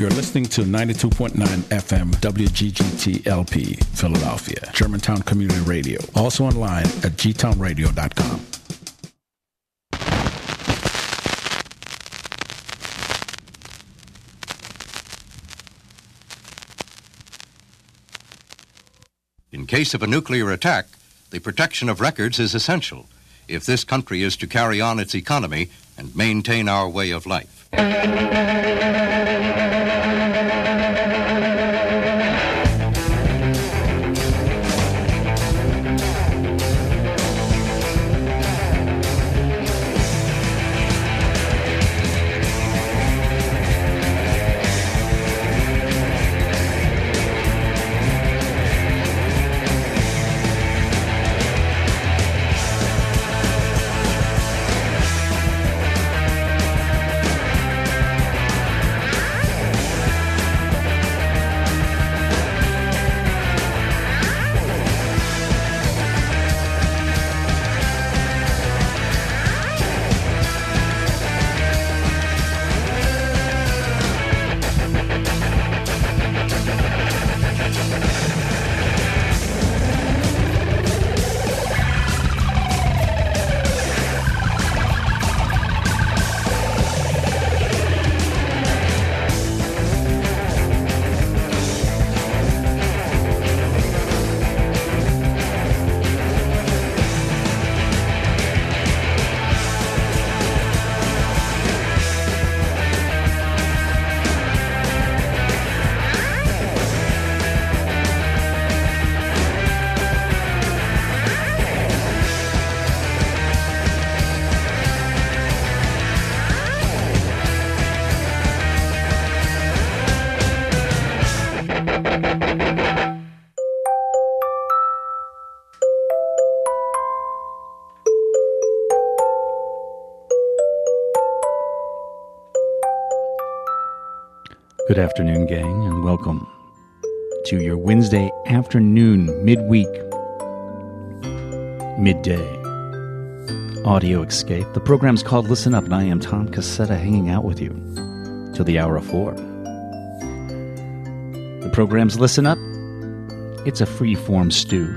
You're listening to 92.9 FM WGGT LP, Philadelphia, Germantown Community Radio. Also online at gtownradio.com. In case of a nuclear attack, the protection of records is essential if this country is to carry on its economy and maintain our way of life. Thank you. Good afternoon, gang, and welcome to your Wednesday afternoon, midweek, midday audio escape. The program's called Listen Up, and I am Tom Cassetta hanging out with you till the hour of four. The program's Listen Up. It's a free form stew.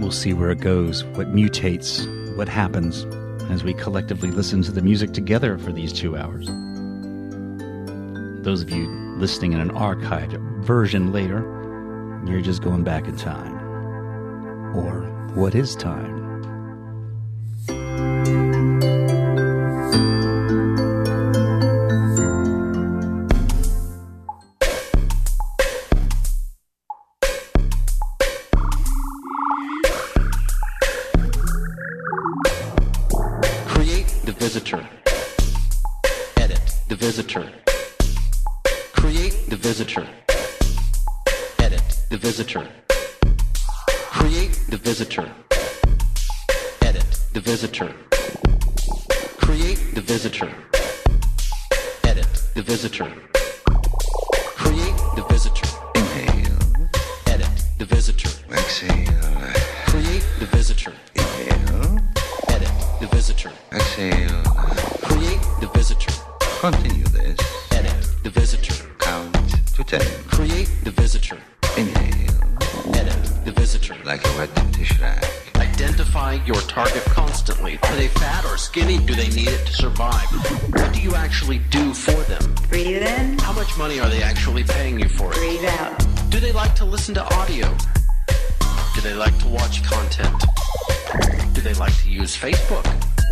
We'll see where it goes, what mutates, what happens as we collectively listen to the music together for these two hours. Those of you listening in an archived version later, you're just going back in time. Or what is time? The visitor. exhale. Uh, Create the visitor. Continue this. Edit the visitor. Count to ten. Create the visitor. Inhale, Edit the visitor. like a wet dish rag. Identify your target constantly. Are they fat or skinny? Do they need it to survive? What do you actually do for them? Breathe in, How much money are they actually paying you for it? breathe out. Do they like to listen to audio? Do they like to watch content? Do they like to use Facebook?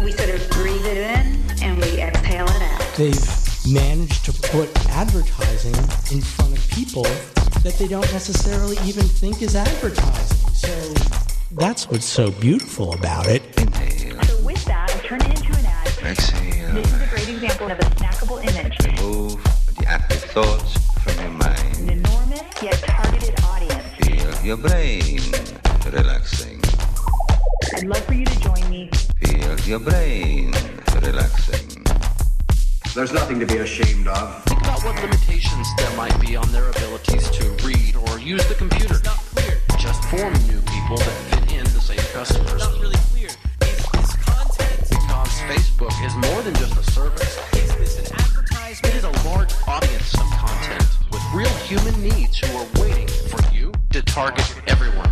We sort of breathe it in and we exhale it out. they've managed to put advertising in front of people that they don't necessarily even think is advertising. So that's what's so beautiful about it. Inhale, So with that, I turn it into an ad. exhale. This is a uh, great example of a snackable image. Remove the active thoughts from your mind. An enormous yet targeted audience. Feel your brain relaxing. I'd love for you to join me your brain relaxing. There's nothing to be ashamed of. Think about what limitations there might be on their abilities to read or use the computer. It's not clear. Just form new people that fit in the same customers. It's not really clear. Is this content? Because Facebook is more than just a service. Is this an advertisement? It is a large audience of content with real human needs who are waiting for you to target everyone.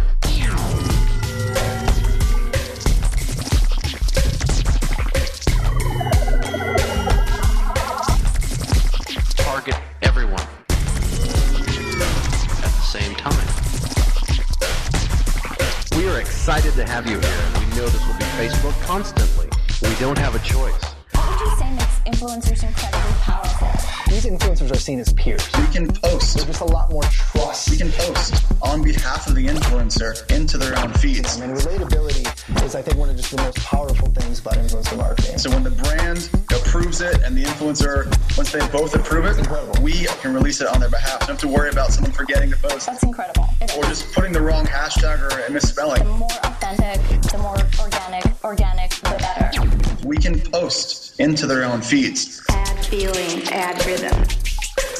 Are excited to have you here. We know this will be Facebook constantly. We don't have a choice. What would you say makes influencers incredibly powerful? These influencers are seen as peers. We can post. There's just a lot more trust. We can post on behalf of the influencer into their own feeds. I mean, relatability is, I think, one of just the most powerful things about influencer marketing. So when the brand approves it and the influencer, once they both approve it, we can release it on their behalf. Don't have to worry about someone forgetting to post. That's incredible. It or just putting the wrong hashtag or misspelling. The more authentic, the more organic, organic, the better. We can post into their own feeds. Add feeling, add rhythm.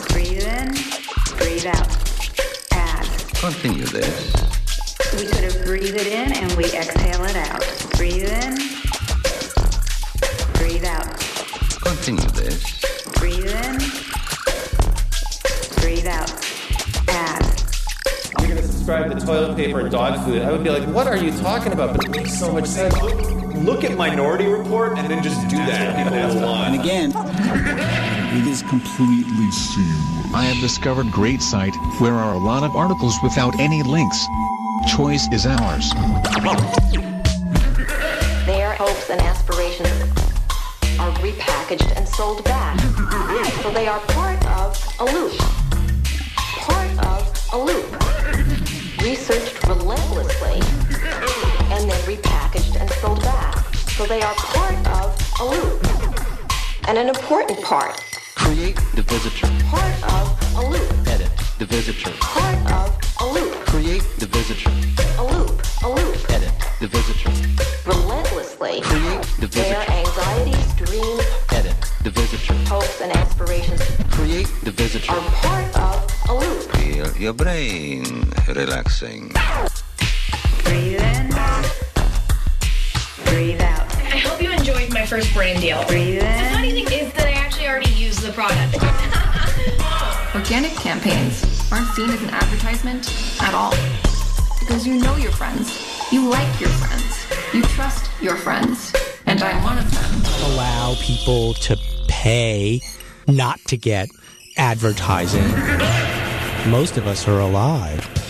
Breathe in, breathe out. Add. Continue this. We could have breathed it in and we exhale it out. Breathe in, breathe out. Continue this. Breathe in, breathe out. Add. You're going to subscribe to toilet paper and dog food. I would be like, what are you talking about? But it makes so much sense. Look, look at Minority Report and then just do that. People will And again, it is completely seamless. I have discovered great site where are a lot of articles without any links. Choice is ours. Their hopes and aspirations are repackaged and sold back. So they are part of a loop. Part of a loop. Researched relentlessly and then repackaged and sold back. So they are part of a loop. And an important part. Create the visitor. Part of a loop. Edit the visitor. Part of a loop. Create the visitor. A loop. A loop. Edit the visitor. Relentlessly. Create the visitor. Their visitor. anxieties, dreams, Edit the visitor. hopes, and aspirations Create the visitor. are part of a loop. Feel your brain relaxing. Breathe in, breathe out. I hope you enjoyed my first brand deal. Breathe in. The in, funny thing is that I actually already used the product. Organic campaigns aren't seen as an advertisement at all. Because you know your friends, you like your friends, you trust your friends, and I'm one of them. Allow people to pay not to get advertising. Most of us are alive.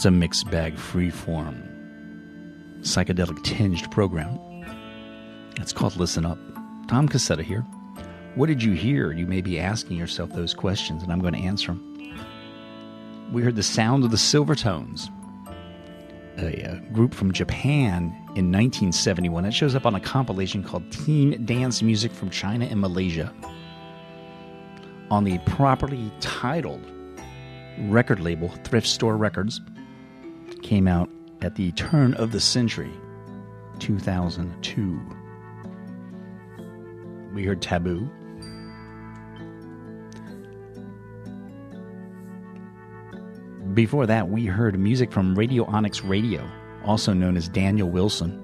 It's a mixed bag, freeform, psychedelic tinged program. It's called Listen Up. Tom Cassetta here. What did you hear? You may be asking yourself those questions, and I'm going to answer them. We heard the sound of the Silvertones, a, uh group from Japan in 1971. It shows up on a compilation called Teen Dance Music from China and Malaysia. On the properly titled record label, Thrift Store Records, came out at the turn of the century, 2002. We heard Taboo. Before that, we heard music from Radionics Radio, also known as Daniel Wilson.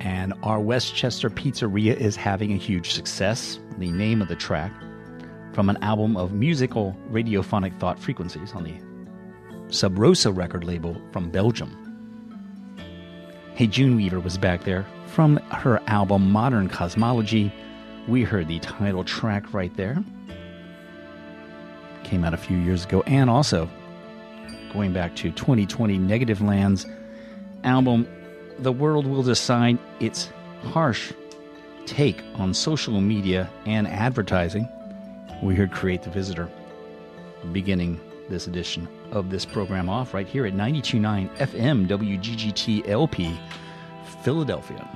And our Westchester Pizzeria is having a huge success. The name of the track from an album of musical radiophonic thought frequencies on the Sub Rosa record label from Belgium. Hey Jane Weaver was back there from her album Modern Kosmology. We heard the title track right there. Came out a few years ago, and also going back to 2020 Negativland's album The World Will Decide its harsh take on social media and advertising. We heard Create the Visitor beginning this edition of this program off right here at 929 FM WGGT LP Philadelphia.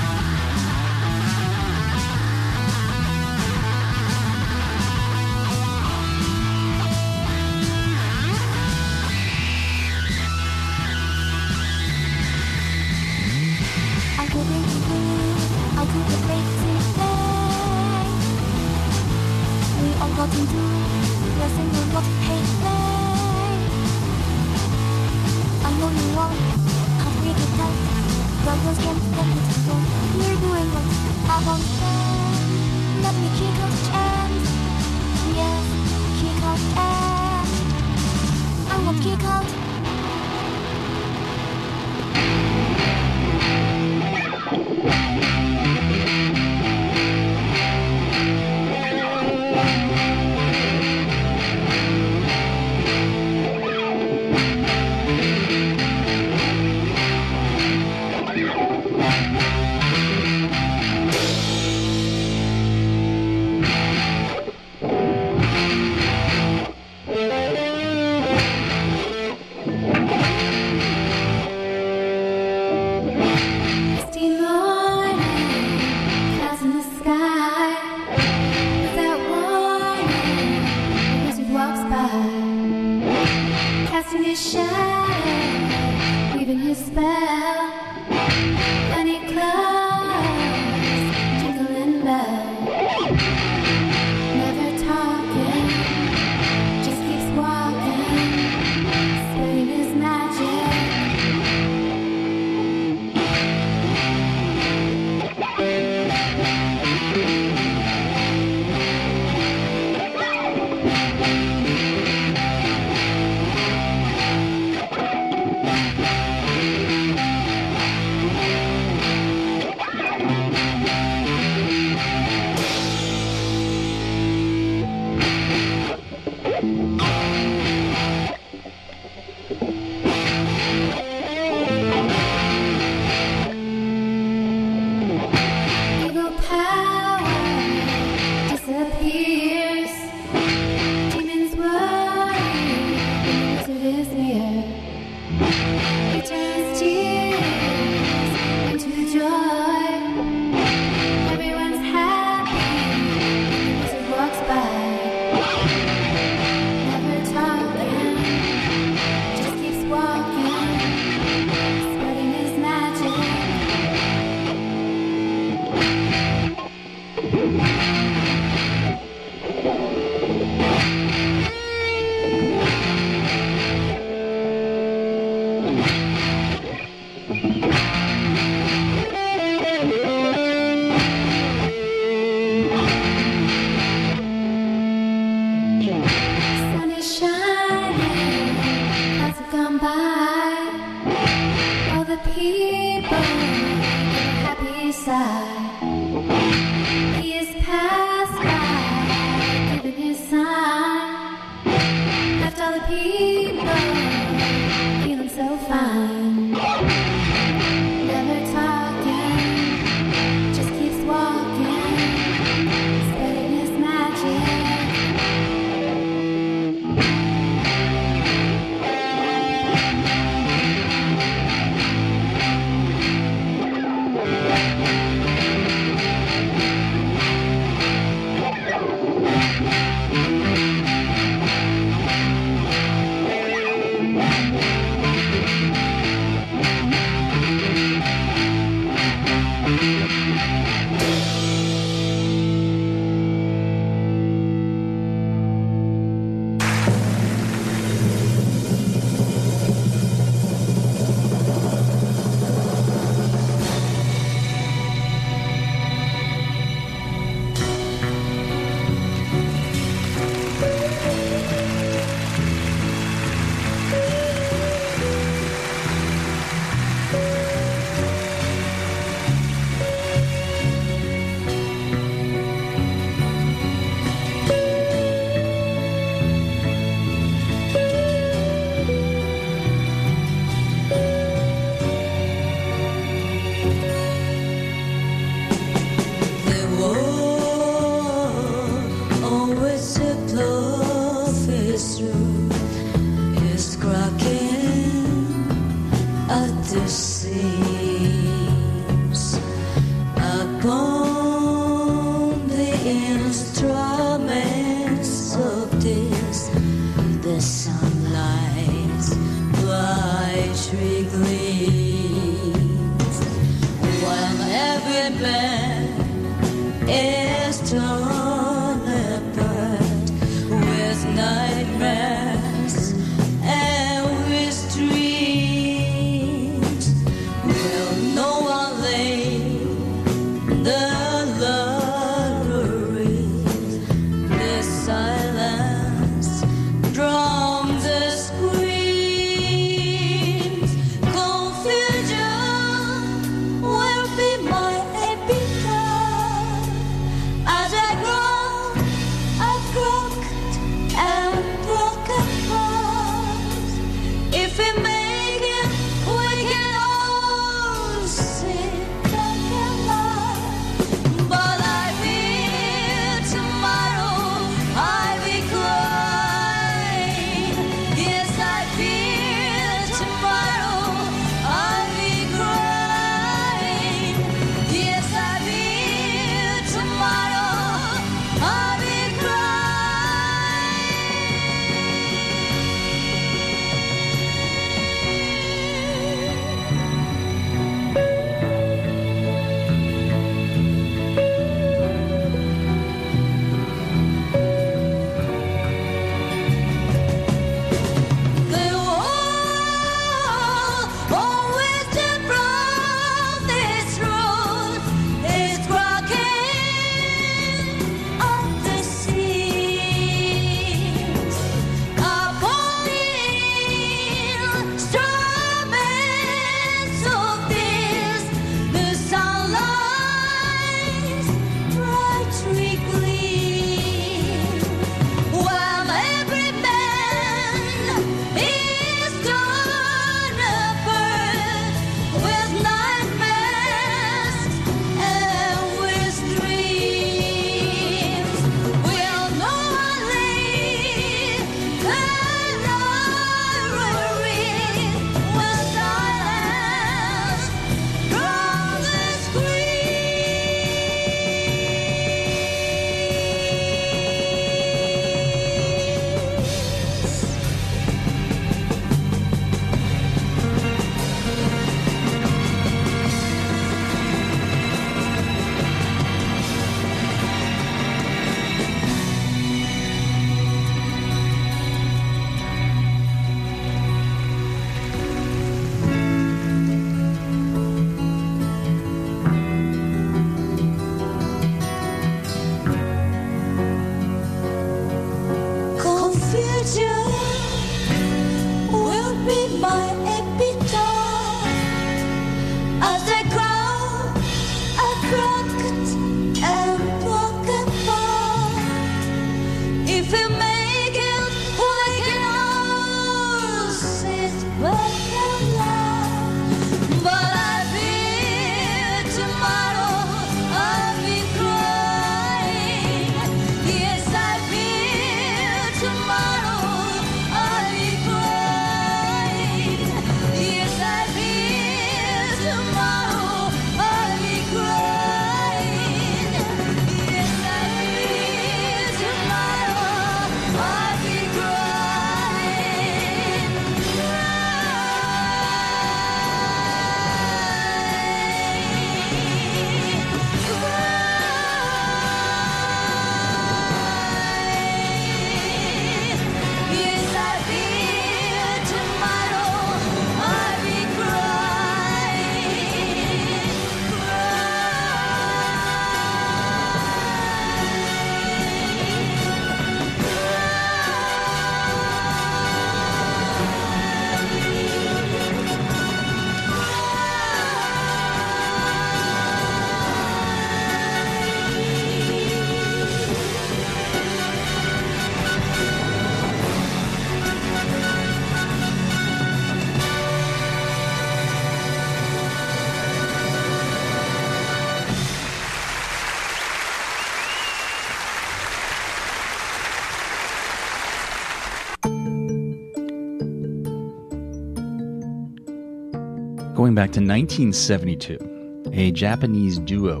Going back to 1972, a Japanese duo,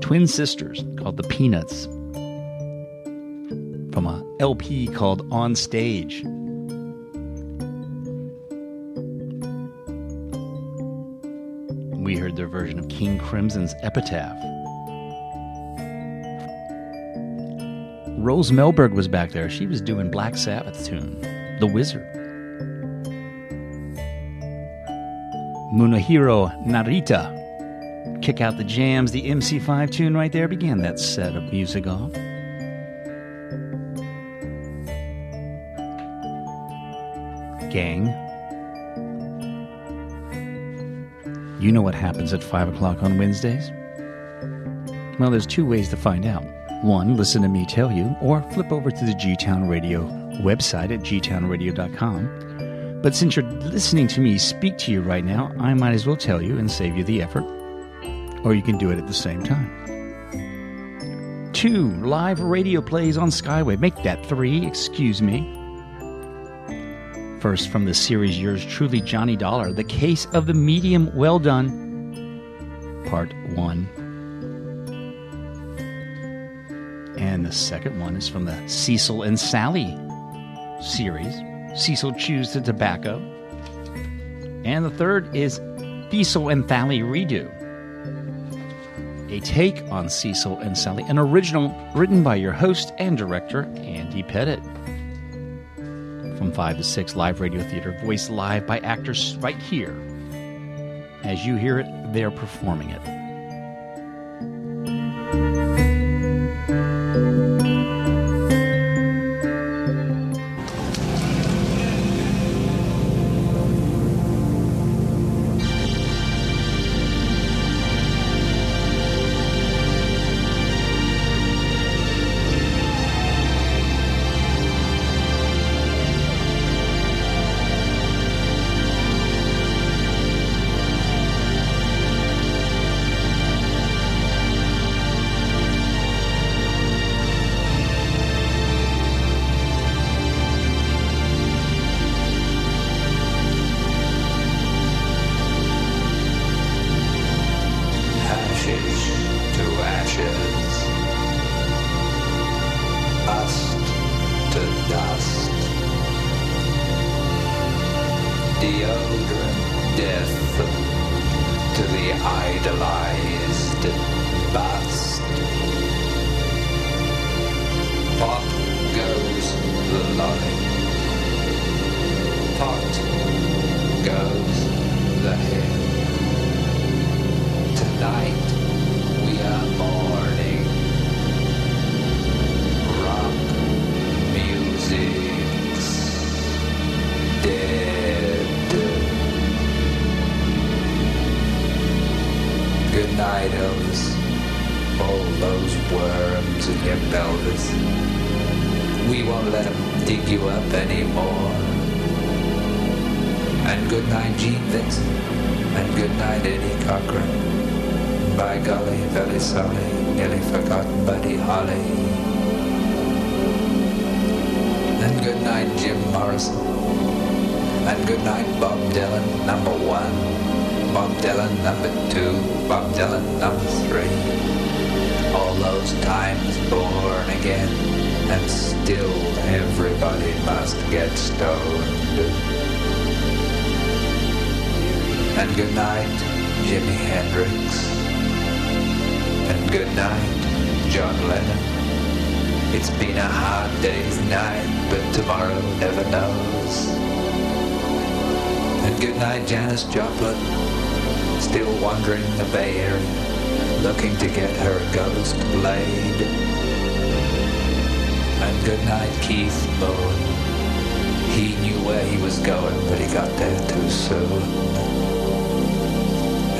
twin sisters called the Peanuts, from a LP called On Stage. We heard their version of King Crimson's Epitaph. Rose Melberg was back there. She was doing Black Sabbath tune, The Wizard. Munehiro Narita. Kick out the jams. The MC5 tune right there began that set of music off. Gang. You know what happens at 5 o'clock on Wednesdays? Well, there's two ways to find out. One, listen to me tell you, or flip over to the G Town Radio website at gtownradio.com. But since you're listening to me speak to you right now, I might as well tell you and save you the effort. Or you can do it at the same time. Two, live radio plays on Skyway. Make that three, excuse me. First, from the series Yours Truly, Johnny Dollar, The Case of the Medium Well Done, Part 1. And the second one is from the Cecil and Sally series, Cecil Chews the Tobacco. And the third is Cecil and Sally Redo, a take on Cecil and Sally, an original written by your host and director, Andy Pettit. From 5 to 6 live radio theater, voiced live by actors right here. As you hear it, they're performing it. Joplin. Still wandering the Bay Area, looking to get her ghost laid. And good night, Keith Moon. He knew where he was going, but he got there too soon.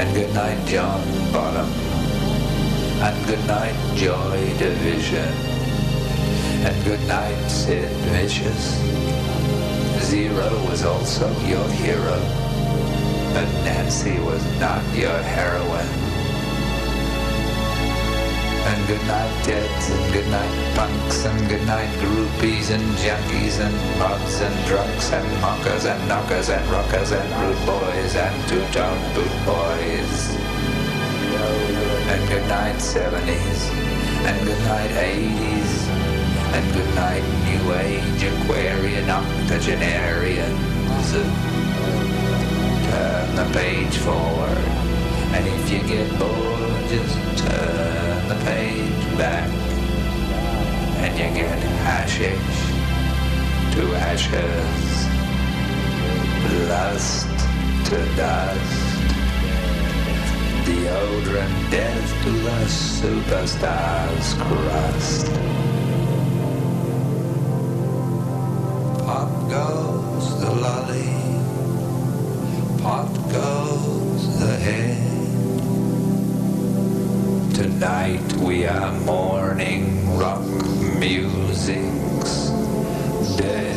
And good night, John Bonham. And good night, Joy Division. And good night, Sid Vicious. Zero was also your hero, but Nancy was not your heroine. And good night and good night punks and good night groupies and junkies and mobs and drunks and mockers and knockers and rockers and rude boys and two-tone boot boys. And good night 70s and good night 80s and good night New Age Aquarian octogenarians. The page forward, and if you get bored, just turn the page back, and you get hashish to ashes, lust to dust, deodorant death to the superstar's crust. Tonight we are mourning rock music's dead.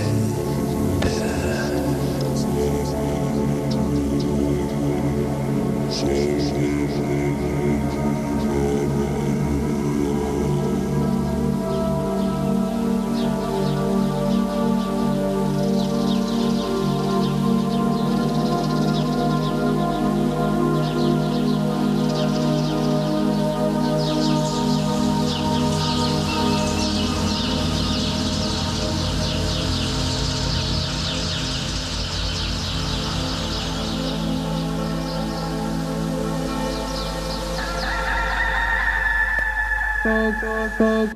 My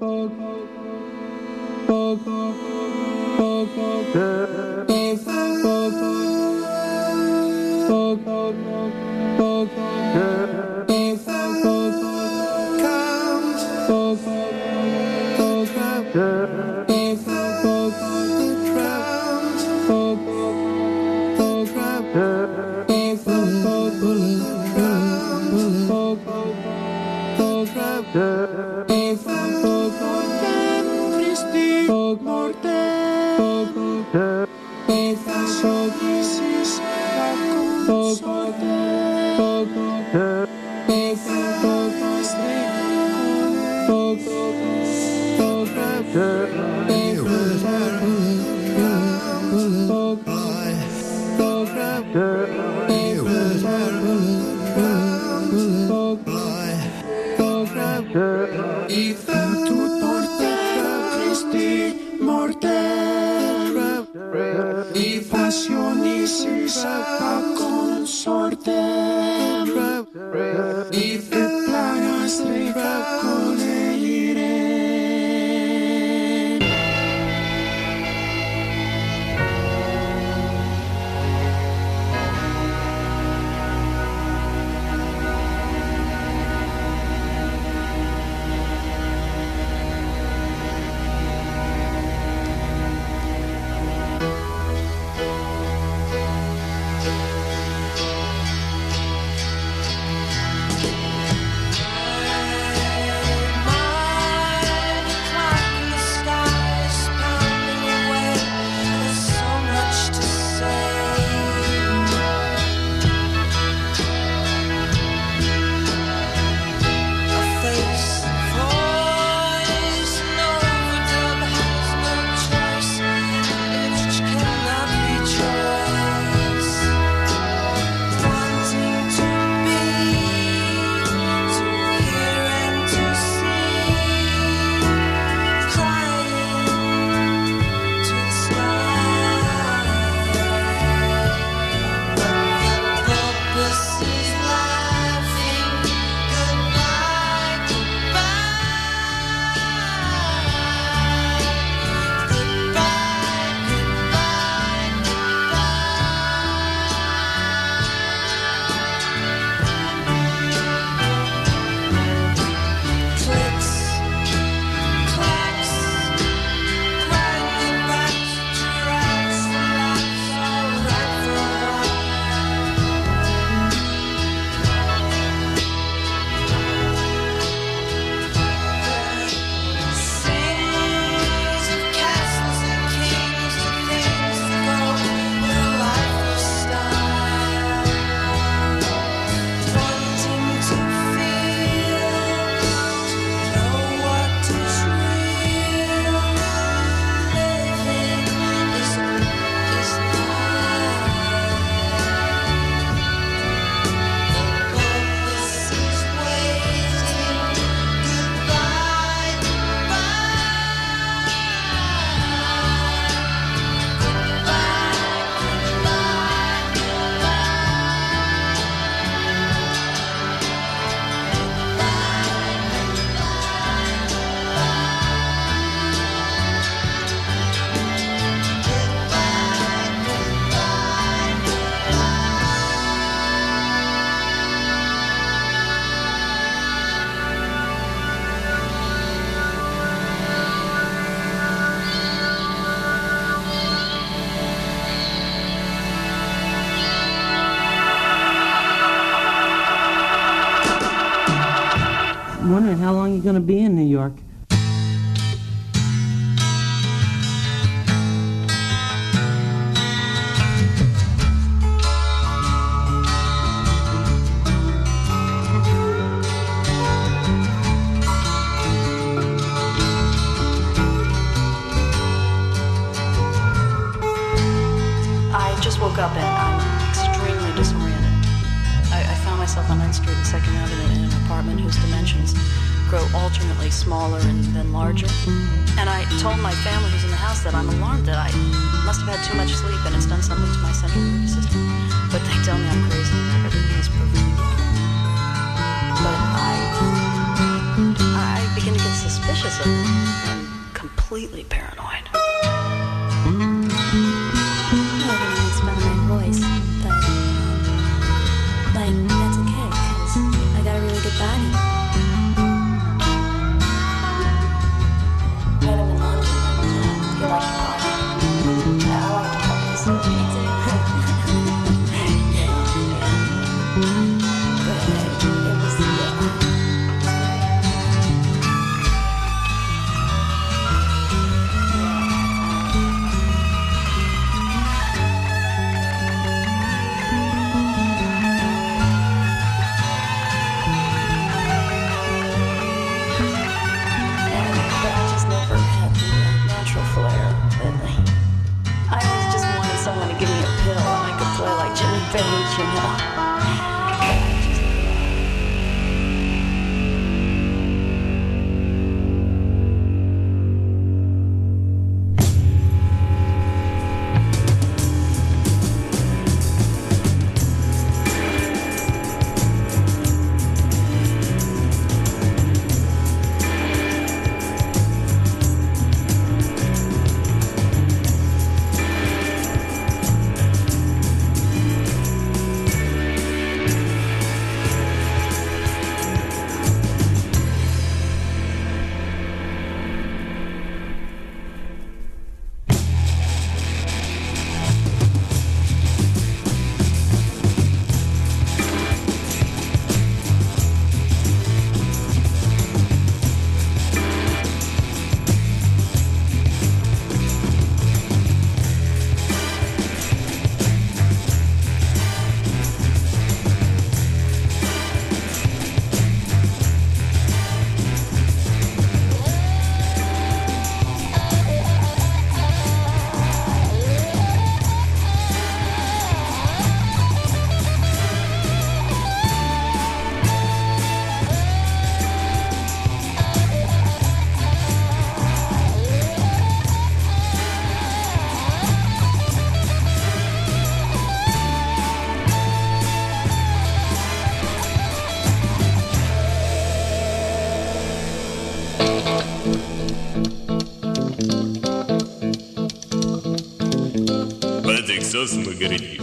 городишь.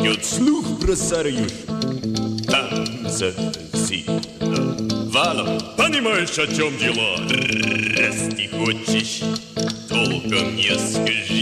Нет слух просорюш, там засила. Валом, понимаешь, о чем дело? Раз ты хочешь, толком не скажи.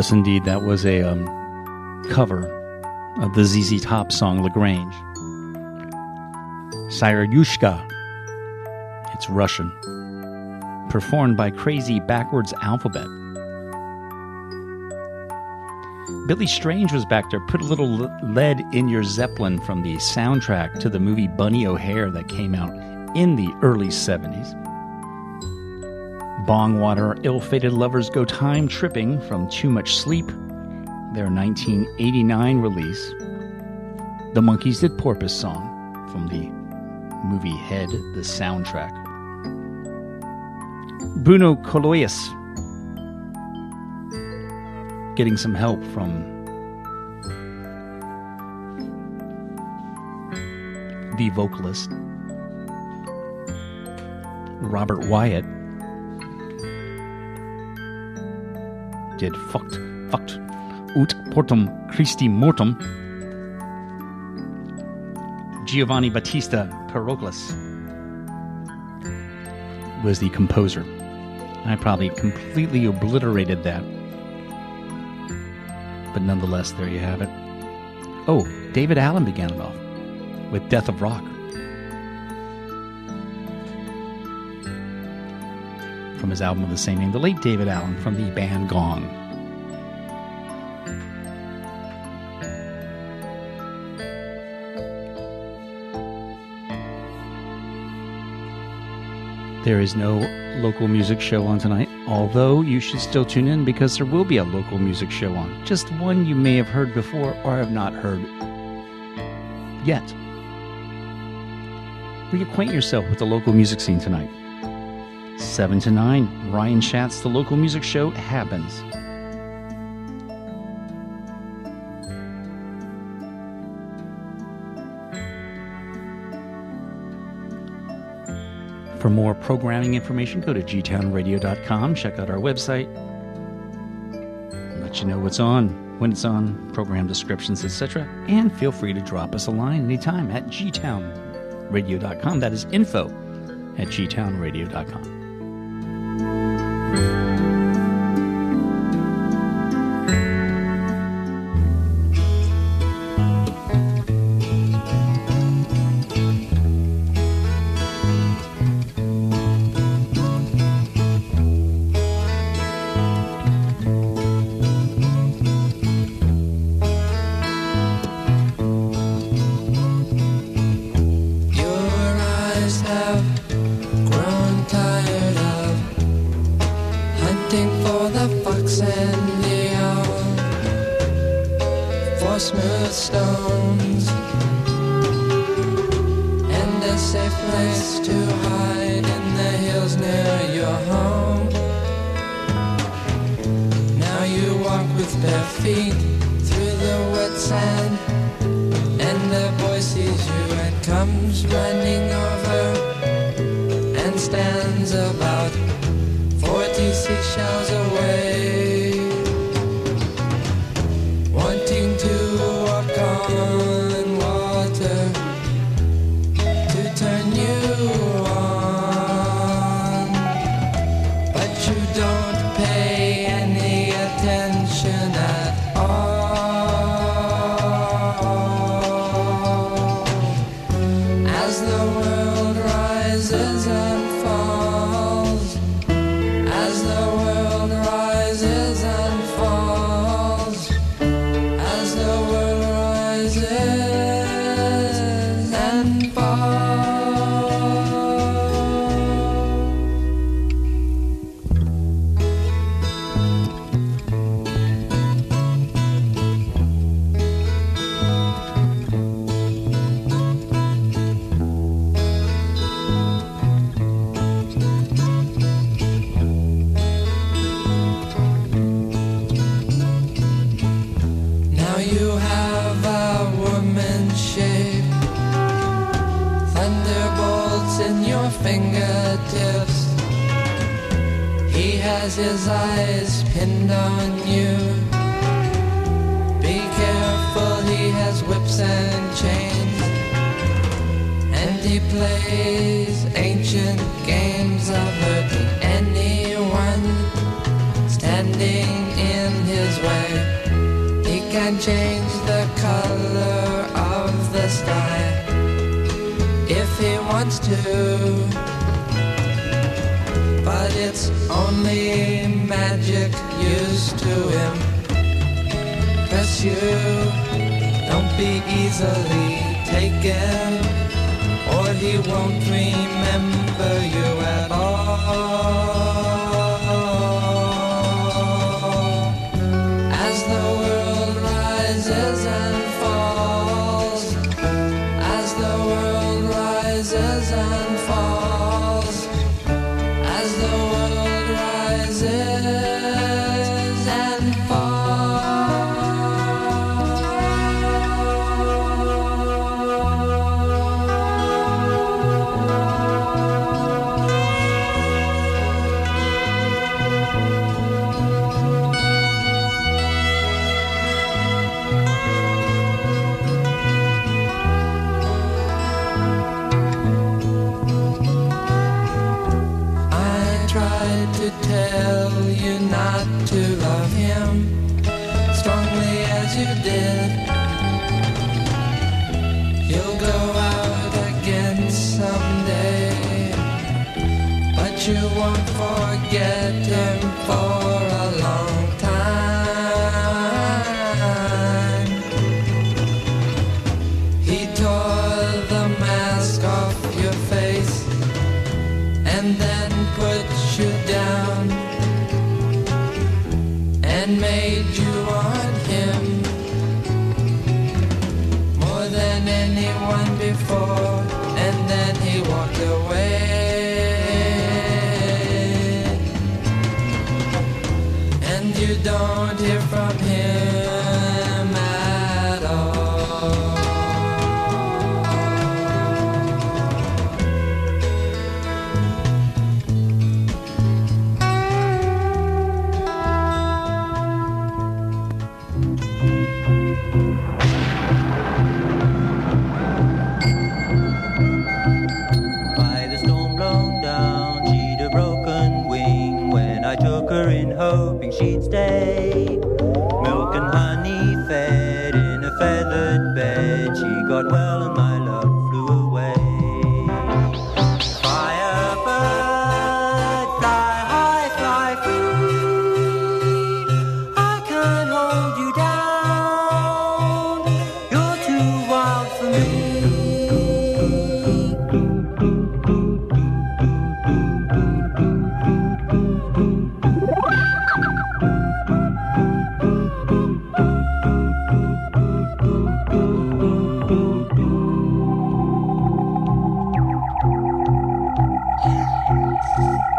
Yes, indeed, that was a um, cover of the ZZ Top song La Grange. Syryushka. It's Russian. Performed by Crazy Backwards Alphabet. Billy Strange was back there. Put a little lead in your Zeppelin from the soundtrack to the movie Bunny O'Hare that came out in the early 70s. Bongwater Ill Fated Lovers Go Time Tripping from Too Much Sleep, their 1989 release. The Monkees did Porpoise Song from the movie Head, the soundtrack. Bruno Coulais getting some help from the vocalist Robert Wyatt did fucked fucked ut portum Christi mortum Giovanni Battista Perocles was the composer. I probably completely obliterated that. But nonetheless, there you have it. Oh, Daevid Allen began it off with Death of Rock. From his album of the same name, the late Daevid Allen from the band Gong. There is no local music show on tonight, although you should still tune in because there will be a local music show on. Just one you may have heard before or have not heard yet. Reacquaint yourself with the local music scene tonight. 7 to 9, Ryan Schatz, The Local Music Show happens. For more programming information, go to gtownradio.com, check out our website, let you know what's on, when it's on, program descriptions, etc. And feel free to drop us a line anytime at gtownradio.com. That is info at gtownradio.com. has his eyes pinned on you. Be careful, he has whips and chains. And he plays ancient games of hurting anyone standing in his way. He can change the color of the sky if he wants to it's only magic used to him. Press you, don't be easily taken, or he won't remember you at all.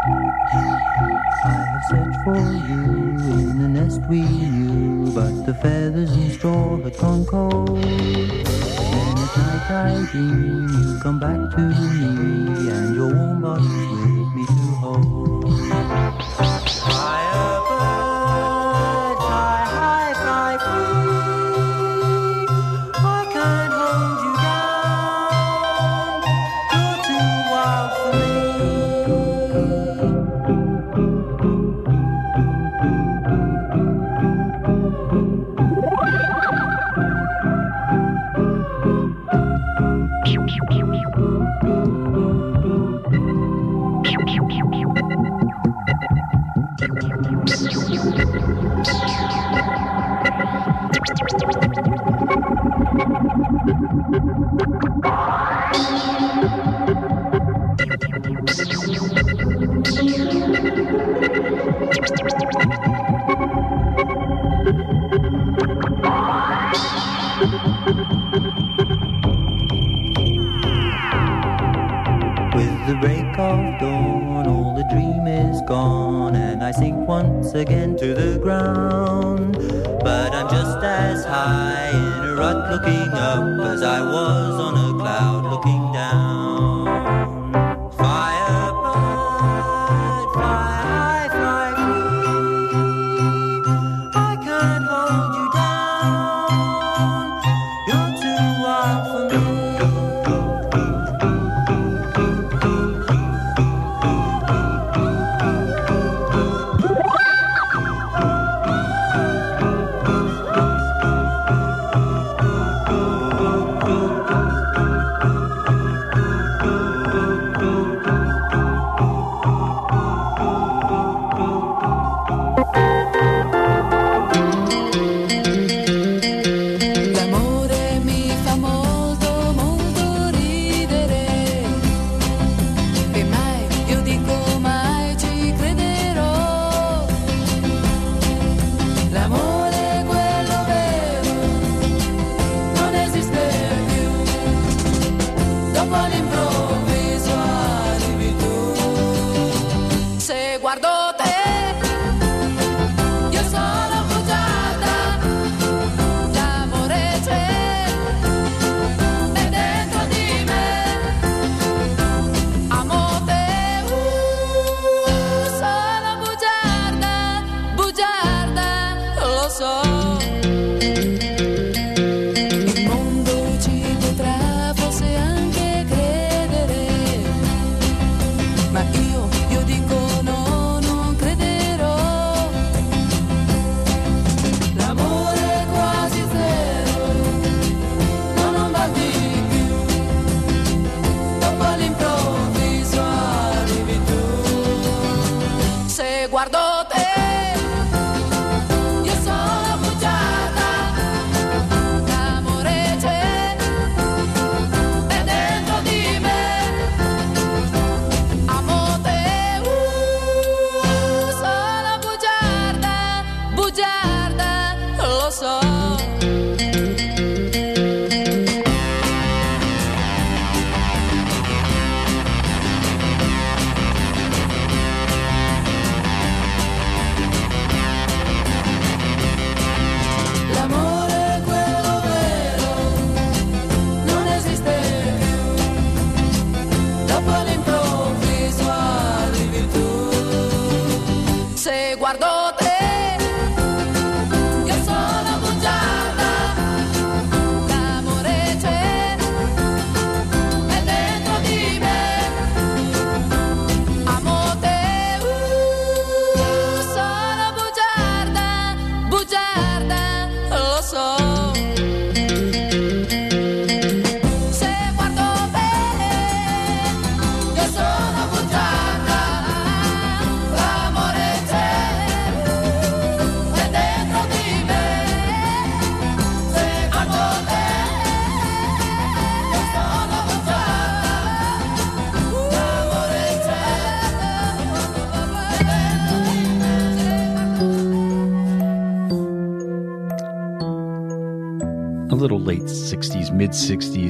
I have searched for you in the nest we knew, but the feathers and straw had gone cold. Then at night I dream you come back to me, and your warm body's with me to hold.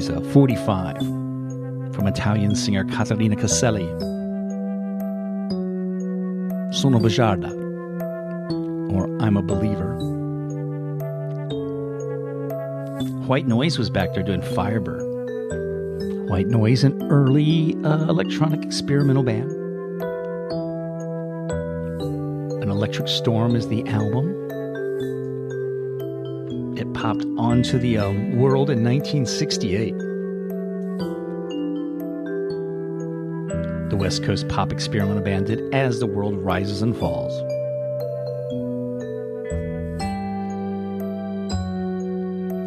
60s, uh, 45 from Italian singer Caterina Caselli. Sono Bugiarda, or I'm a Believer. White Noise was back there doing Firebird. White Noise, an early uh, electronic experimental band. An Electric Storm is the album. It popped onto the uh, world in 1968. The West Coast pop experimental band As the World Rises and Falls.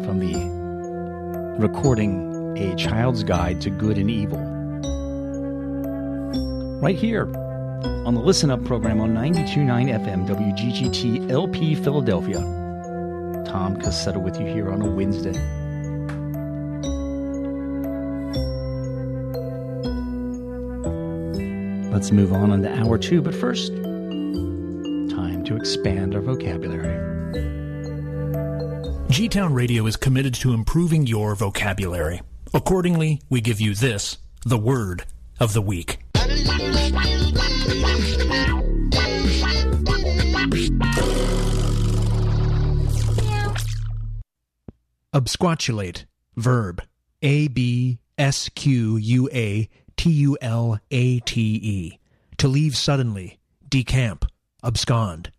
From the recording A Child's Guide to Good and Evil. Right here on the Listen Up program on 92.9 FM WGGT LP Philadelphia. Tom Cassetta with you here on a Wednesday. Let's move on into hour two, but first, time to expand our vocabulary. G Town Radio is committed to improving your vocabulary. Accordingly, we give you this, the word of the week. Absquatulate. Verb. A B S Q U A T U L A T E. To leave suddenly. Decamp. Abscond.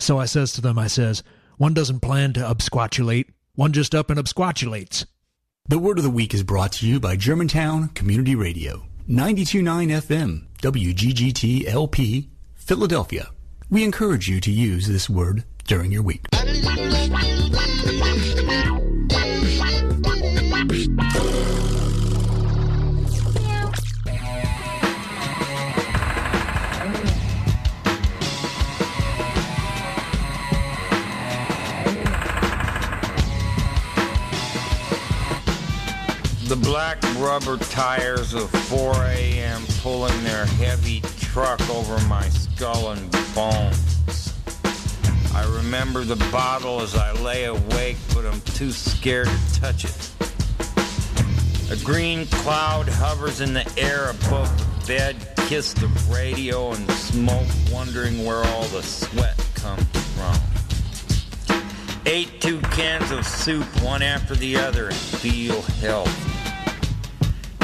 So I says to them, I says, one doesn't plan to absquatulate, one just up and absquatulates. The word of the week is brought to you by Germantown Community Radio, 929 FM, WGGT LP, Philadelphia. We encourage you to use this word during your week. The black rubber tires of 4 a.m. pulling their heavy truck over my skull and bones. I remember the bottle as I lay awake, but I'm too scared to touch it. A green cloud hovers in the air above the bed, kiss the radio and the smoke, wondering where all the sweat comes from. Ate two cans of soup, one after the other, and feel healthy.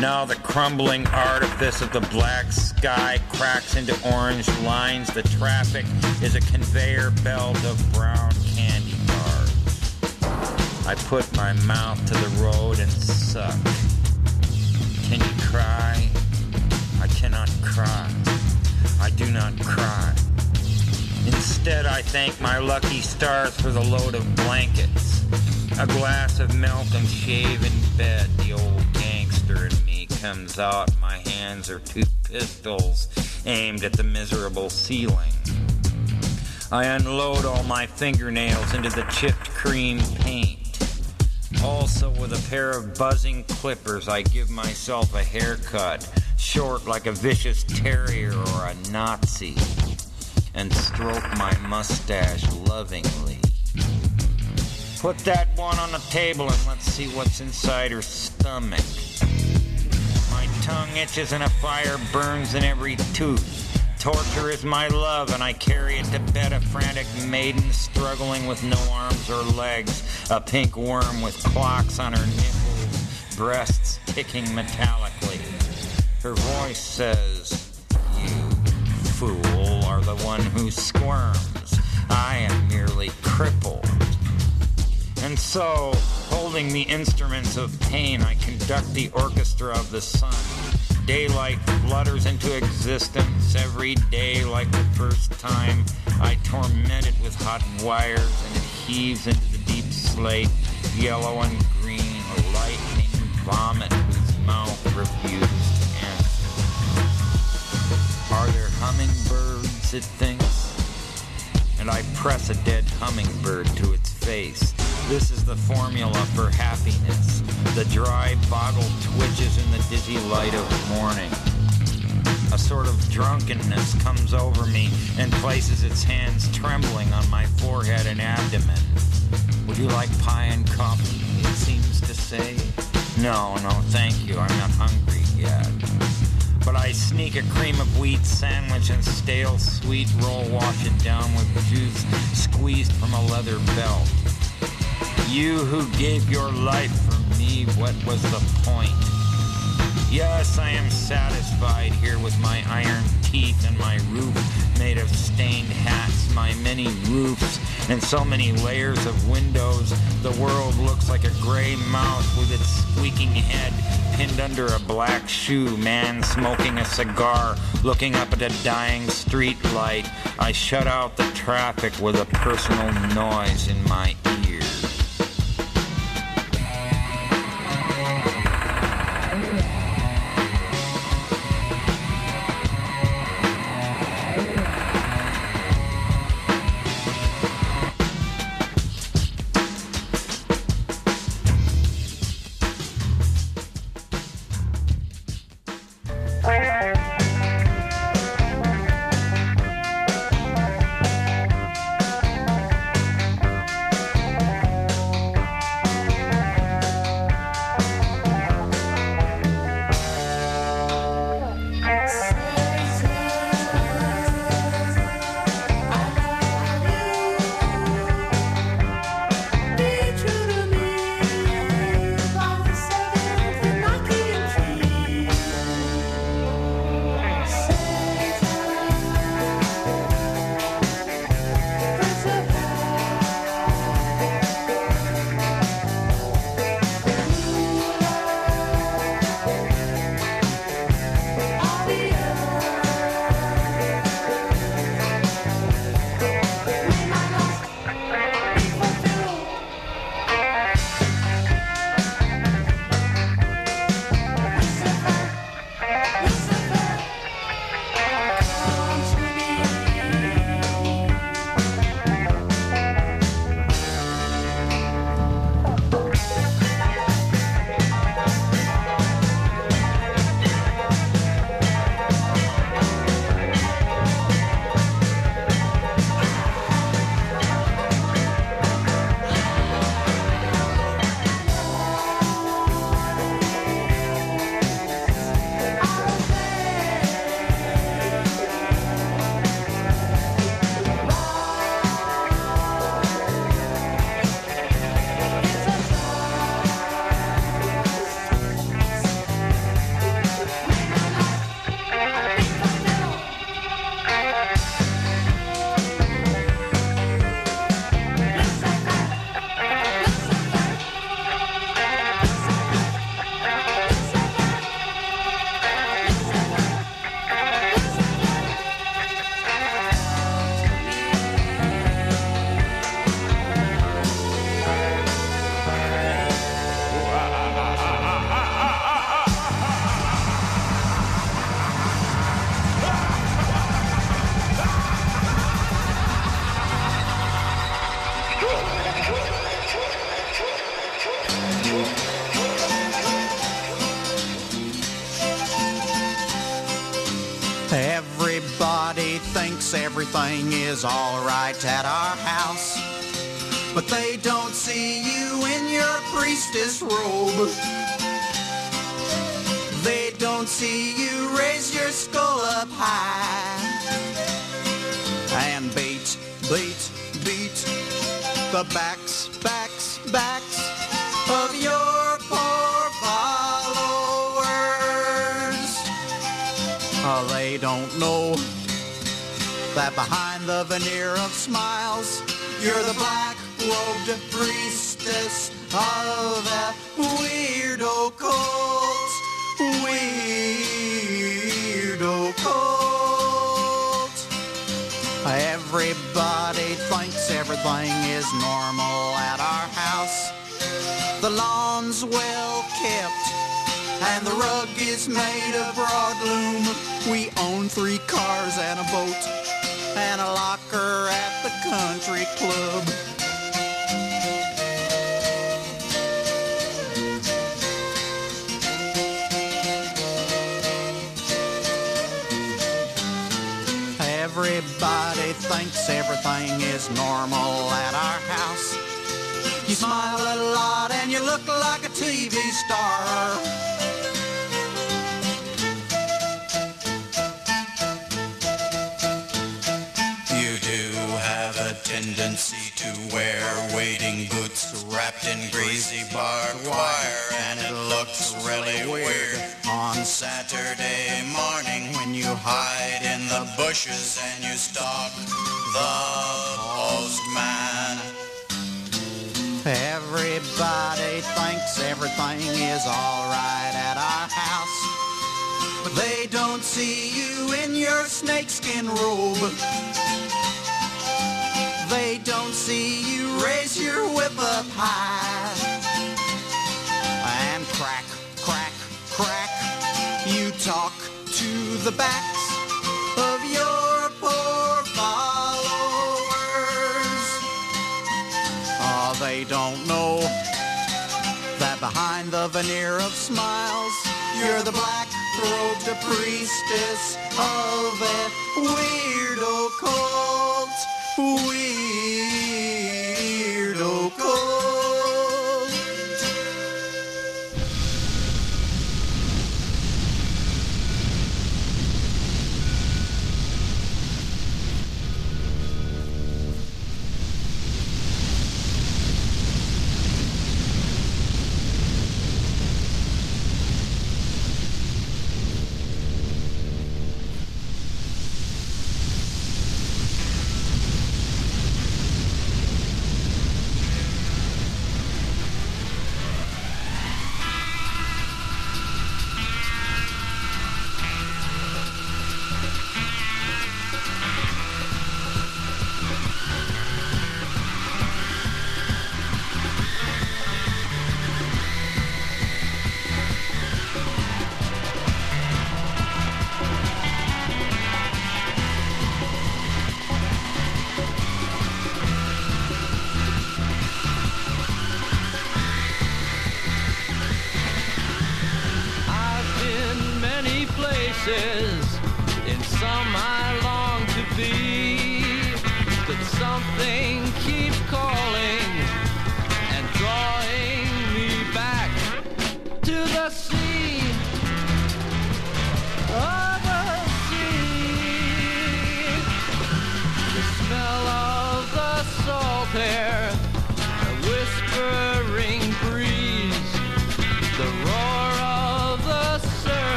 Now the crumbling artifice of the black sky cracks into orange lines. The traffic is a conveyor belt of brown candy bars. I put my mouth to the road and suck. Can you cry? I cannot cry. I do not cry. Instead, I thank my lucky stars for the load of blankets, a glass of milk, and shave in bed. The old gangster in me comes out. My hands are two pistols aimed at the miserable ceiling. I unload all my fingernails into the chipped cream paint. Also, with a pair of buzzing clippers, I give myself a haircut, short like a vicious terrier or a Nazi, and stroke my mustache lovingly. Put that one on the table and let's see what's inside her stomach. My tongue itches and a fire burns in every tooth. Torture is my love, and I carry it to bed a frantic maiden struggling with no arms or legs, a pink worm with clocks on her nipples, breasts ticking metallically. Her voice says, You fool are the one who squirms. I am merely crippled. And so, holding the instruments of pain, I conduct the orchestra of the sun. Daylight flutters into existence every day like the first time. I torment it with hot wires and it heaves into the deep slate, yellow and green, a lightning vomit whose mouth refuses to answer. Are there hummingbirds, it thinks? And I press a dead hummingbird to its face. This is the formula for happiness. The dry bottle twitches in the dizzy light of morning. A sort of drunkenness comes over me and places its hands trembling on my forehead and abdomen. Would you like pie and coffee? It seems to say. No, no, thank you. I'm not hungry yet. But I sneak a cream of wheat sandwich and stale sweet roll, wash it down with juice squeezed from a leather belt. You who gave your life for me, what was the point? Yes, I am satisfied here with my iron teeth and my roof made of stained hats, my many roofs and so many layers of windows. The world looks like a gray mouse with its squeaking head pinned under a black shoe, man smoking a cigar, looking up at a dying street light. I shut out the traffic with a personal noise in my ears. Everything is alright at our house. But they don't see you in your priestess robe. They don't see you raise your skull up high. And beat, beat, beat the backs, that behind the veneer of smiles, you're the black-robed priestess of that weirdo cult. Weirdo cult. Everybody thinks everything is normal at our house. The lawn's well kept and the rug is made of broadloom. We own three cars and a boat country club. Everybody thinks everything is normal at our house. You smile a lot and you look like a TV star. Tendency to wear wading boots wrapped in greasy barbed wire, and it looks really weird on Saturday morning when you hide in the bushes and you stalk the postman. Everybody thinks everything is alright at our house. But they don't see you in your snakeskin robe. See you raise your whip up high. And crack, crack, crack, you talk to the backs of your poor followers. Oh, they don't know that behind the veneer of smiles, you're the black robed priestess of a weirdo cult. Weirdo cult.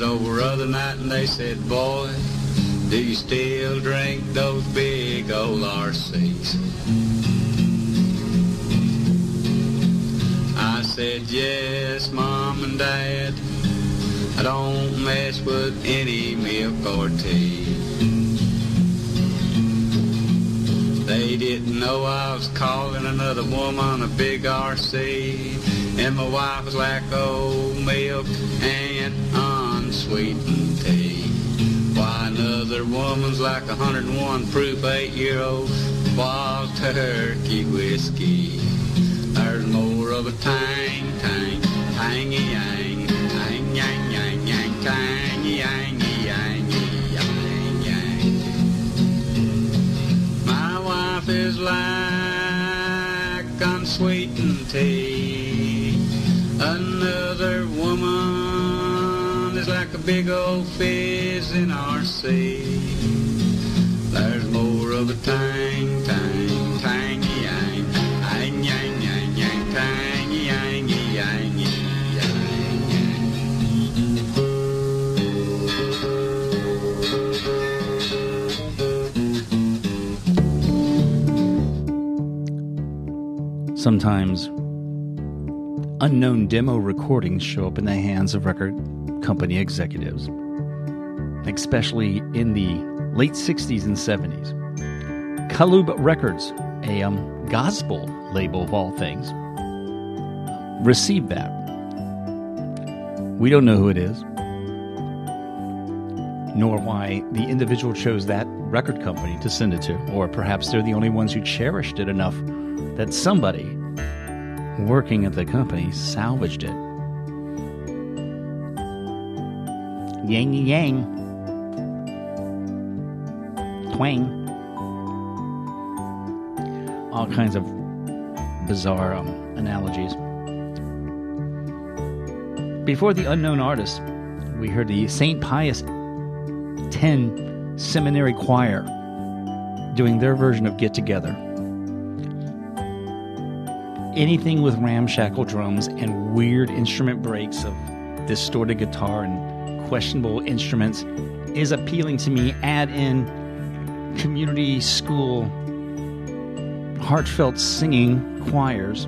Was over other night and they said, boy, do you still drink those big old RCs? I said, yes, Mom and Dad. I don't mess with any milk or tea. They didn't know I was calling another woman a big RC. And my wife was like old milk and unsweetened tea. Why another woman's like a 101 proof eight-year-old wild turkey whiskey. There's more of a tang, tang, tangy, yang, tang, yang, yang, yang, tangy, yang, yang. My wife is like unsweetened tea. Another woman big old fizz in our sea. There's more of a tang, tang, tangy, yang, yang, yang, yang, yang, tangy, yangy, yangy, yang, yang. Sometimes unknown demo recordings show up in the hands of record company executives, especially in the late 60s and 70s. Kalub Records, a um, gospel label of all things, received that. We don't know who it is, nor why the individual chose that record company to send it to, or perhaps they're the only ones who cherished it enough that somebody working at the company salvaged it. Yang yang. Twang. All kinds of bizarre um, analogies. Before the unknown artist, we heard the St. Pius X Seminary Choir doing their version of Get Together anything with ramshackle drums and weird instrument breaks of distorted guitar and questionable instruments is appealing to me. Add in community school heartfelt singing choirs.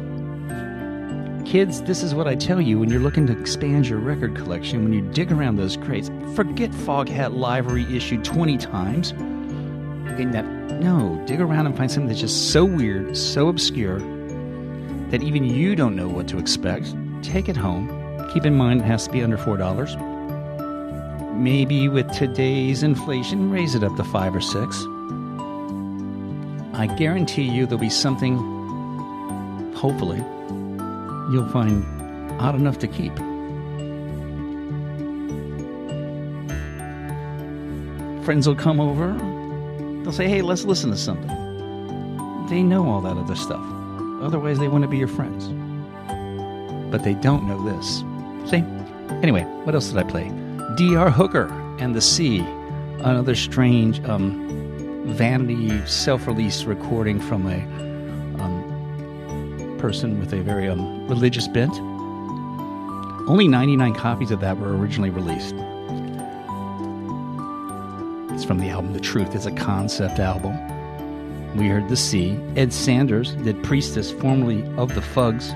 Kids, this is what I tell you when you're looking to expand your record collection, when you dig around those crates. Forget Foghat Library issued 20 times. Getting that, no, dig around and find something that's just so weird, so obscure, that even you don't know what to expect, take it home. Keep in mind it has to be under $4. Maybe with today's inflation, raise it up to 5 or 6. I guarantee you there'll be something, hopefully, you'll find odd enough to keep. Friends will come over, they'll say, hey, let's listen to something. They know all that other stuff. Otherwise, they wouldn't be your friends. But they don't know this. See? Anyway, what else did I play? D.R. Hooker and the Sea, another strange um, vanity self release recording from a um, person with a very um, religious bent. Only 99 copies of that were originally released. It's from the album The Truth. It's a concept album. We heard The Sea. Ed Sanders did Priestess, formerly of the Fugs,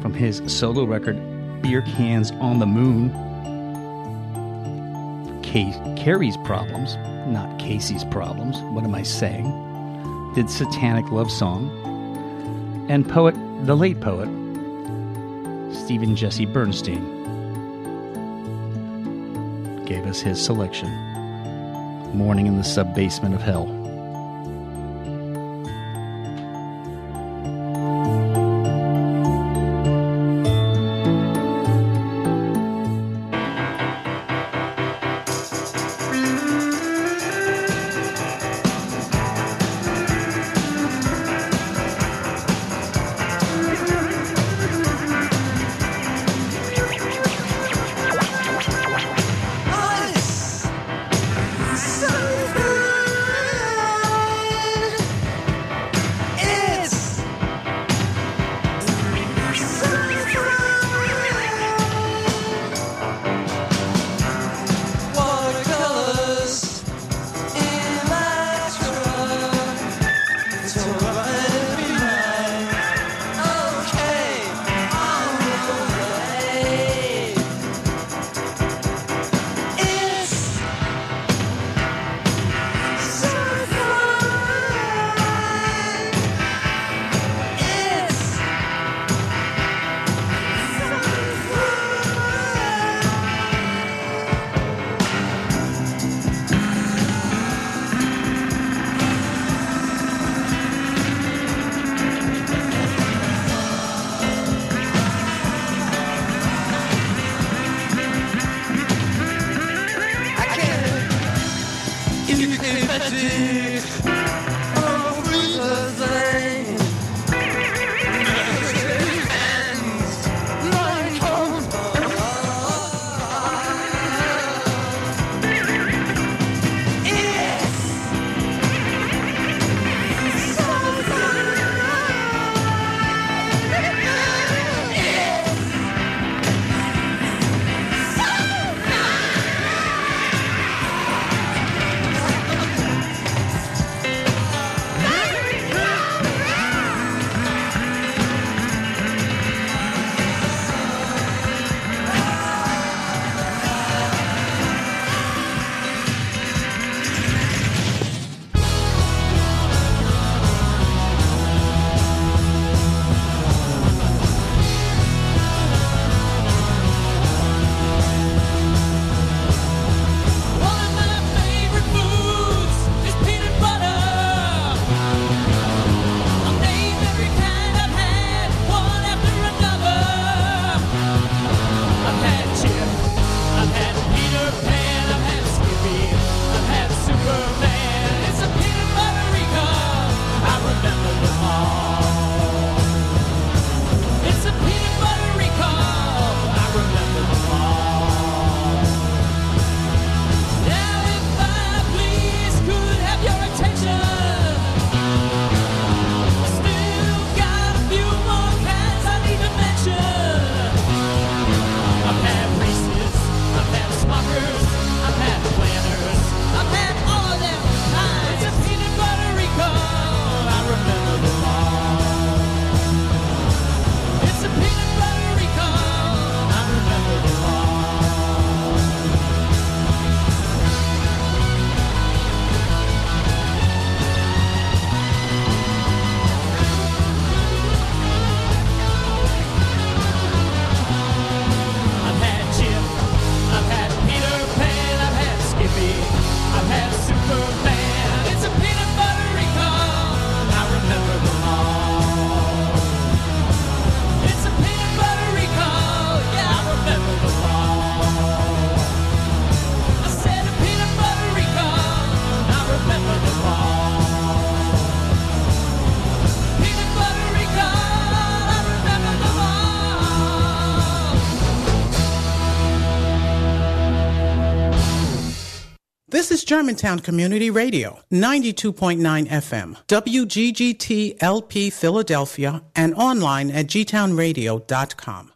from his solo record Beer Cans on the Moon. Kay- Carrie's Problems, not Casey's Problems. What am I saying? Did Satanic Love Song. And poet, the late poet, Steven Jesse Bernstein, gave us his selection Morning in the Sub Basement of Hell. Germantown Community Radio, 92.9 FM, WGGT LP Philadelphia, and online at gtownradio.com.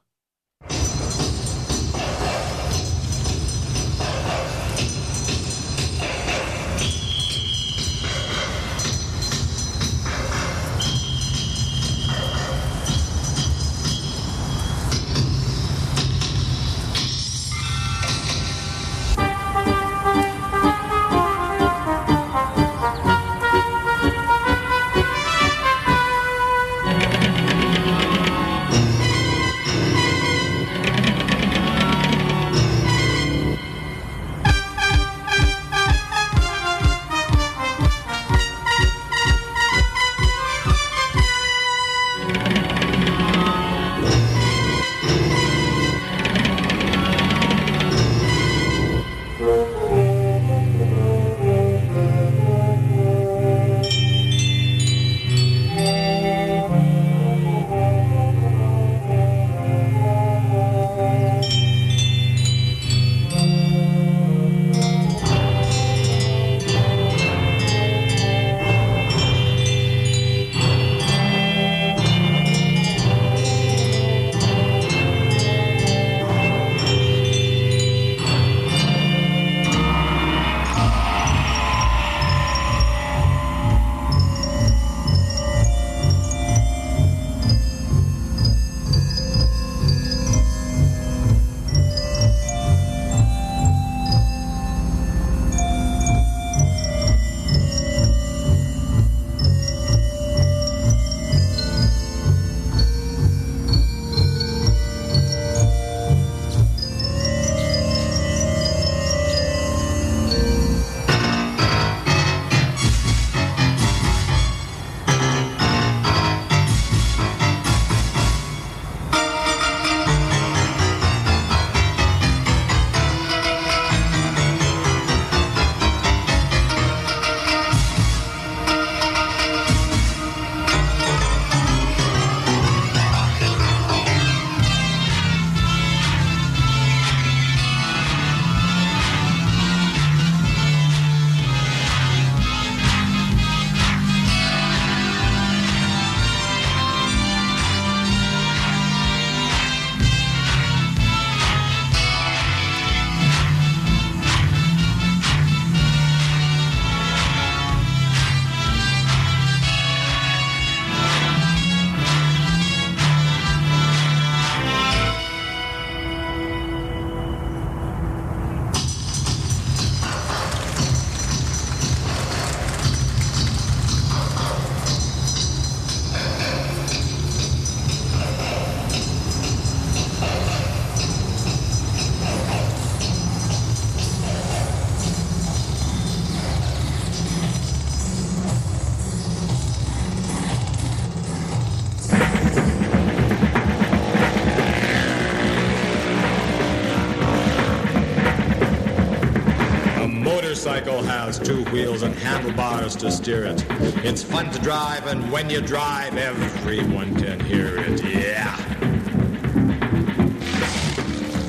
has two wheels and handlebars to steer it. It's fun to drive, and when you drive, everyone can hear it. Yeah.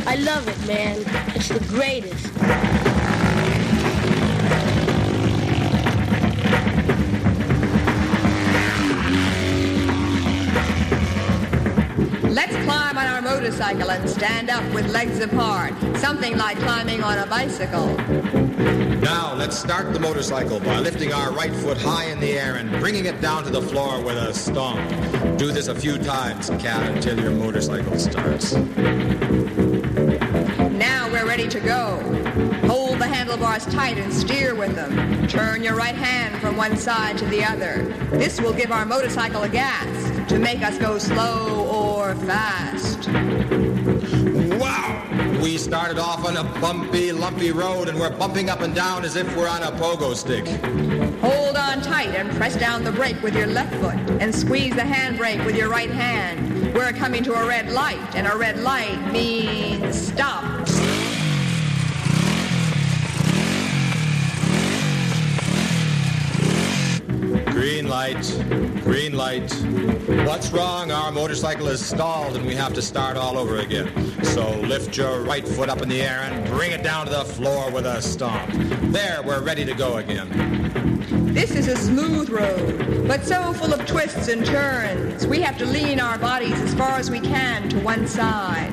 I love it, man. It's the greatest. Motorcycle and stand up with legs apart. Something like climbing on a bicycle. Now, let's start the motorcycle by lifting our right foot high in the air and bringing it down to the floor with a stomp. Do this a few times, cat, until your motorcycle starts. Now we're ready to go. Hold the handlebars tight and steer with them. Turn your right hand from one side to the other. This will give our motorcycle a gas to make us go slow or fast. Wow! We started off on a bumpy, lumpy road and we're bumping up and down as if we're on a pogo stick. Hold on tight and press down the brake with your left foot and squeeze the handbrake with your right hand. We're coming to a red light and a red light means stop. Green light, green light. What's wrong? Our motorcycle is stalled and we have to start all over again. So lift your right foot up in the air and bring it down to the floor with a stomp. There, we're ready to go again. This is a smooth road, but so full of twists and turns. We have to lean our bodies as far as we can to one side,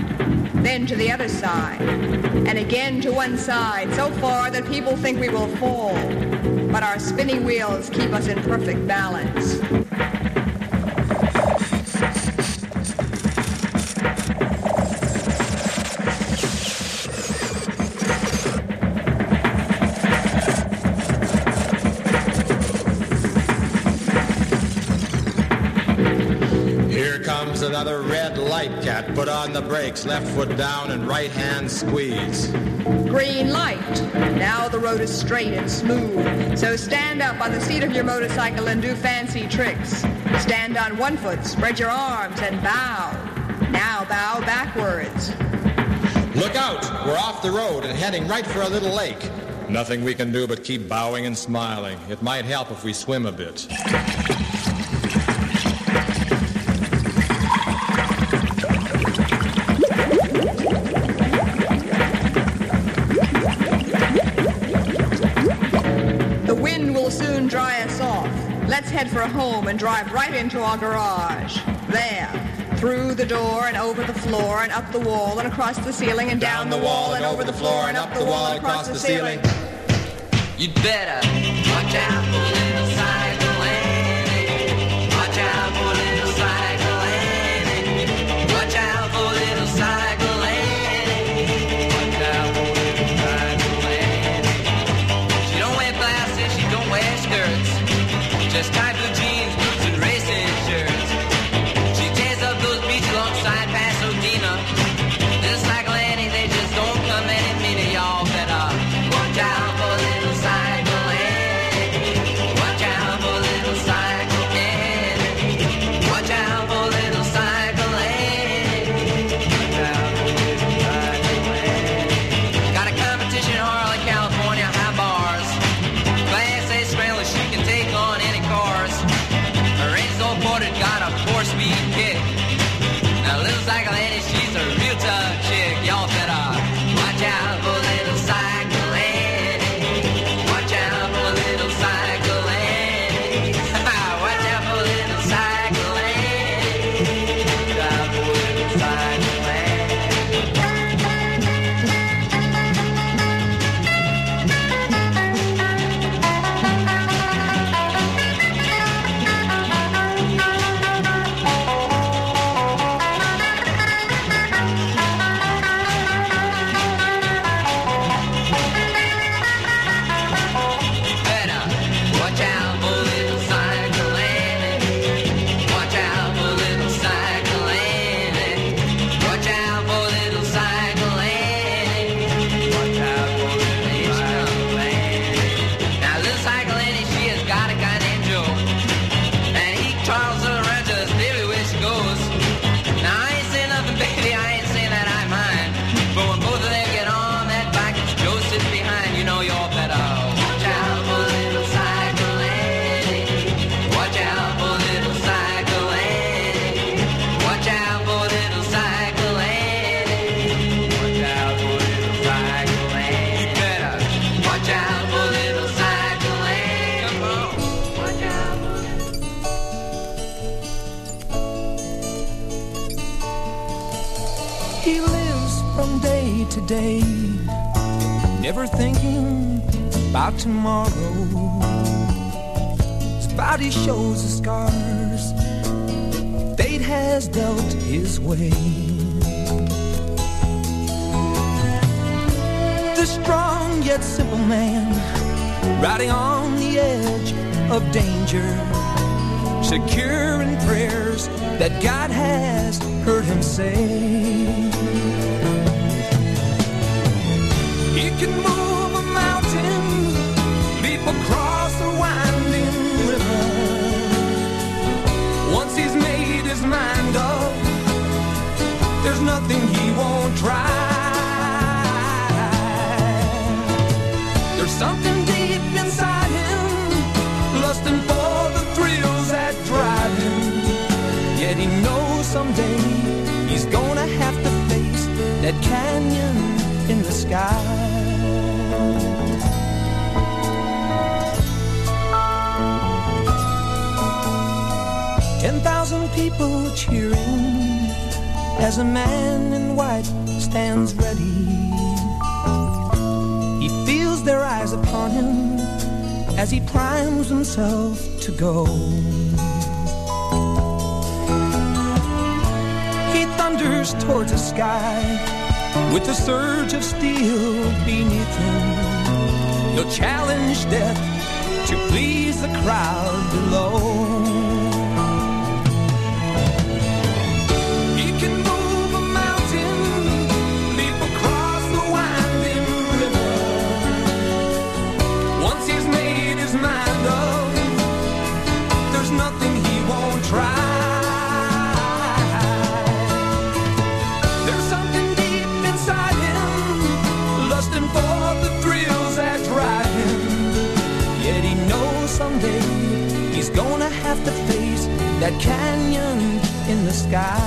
then to the other side, and again to one side, so far that people think we will fall. But our spinning wheels keep us in perfect balance. Here comes another red light, cat. Put on the brakes, left foot down and right hand squeeze. Green light. Now the road is straight and smooth. So stand up on the seat of your motorcycle and do fancy tricks. Stand on one foot, spread your arms, and bow. Now bow backwards. Look out! We're off the road and heading right for a little lake. Nothing we can do but keep bowing and smiling. It might help if we swim a bit. Head for a home and drive right into our garage. There. Through the door and over the floor and up the wall and across the ceiling and down, the wall and over the floor and up the wall and across the ceiling. You'd better watch out tomorrow. His body shows the scars fate has dealt his way. The strong yet simple man, riding on the edge of danger, secure in prayers that God has heard him say. across the winding river. Once he's made his mind up, there's nothing he won't try. There's something deep inside him, lusting for the thrills that drive him. Yet he knows someday he's gonna have to face that canyon in the sky. Thousand people cheering as a man in white stands ready. He feels their eyes upon him as he primes himself to go. He thunders towards the sky with a surge of steel beneath him. He'll challenge death to please the crowd below. That canyon in the sky.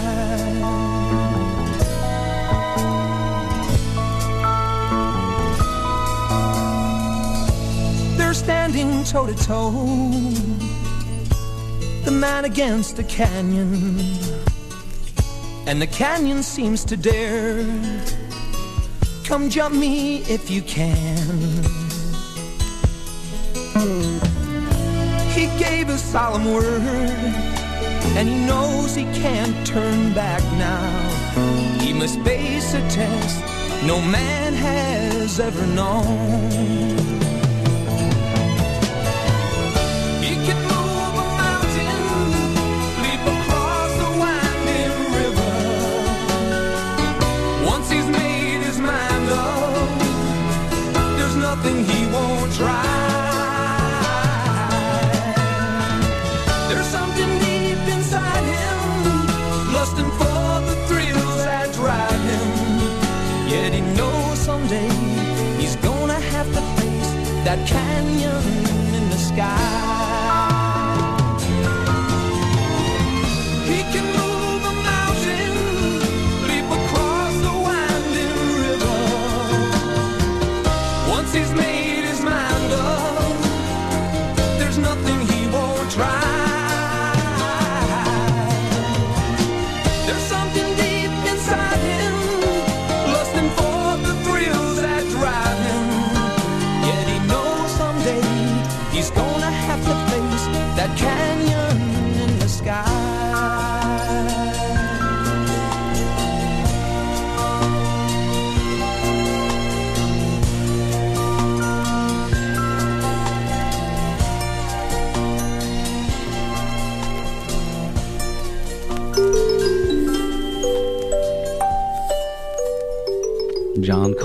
They're standing toe to toe, the man against the canyon. And the canyon seems to dare. Come jump me if you can. He gave a solemn word, and he knows he can't turn back now. He must face a test no man has ever known. That canyon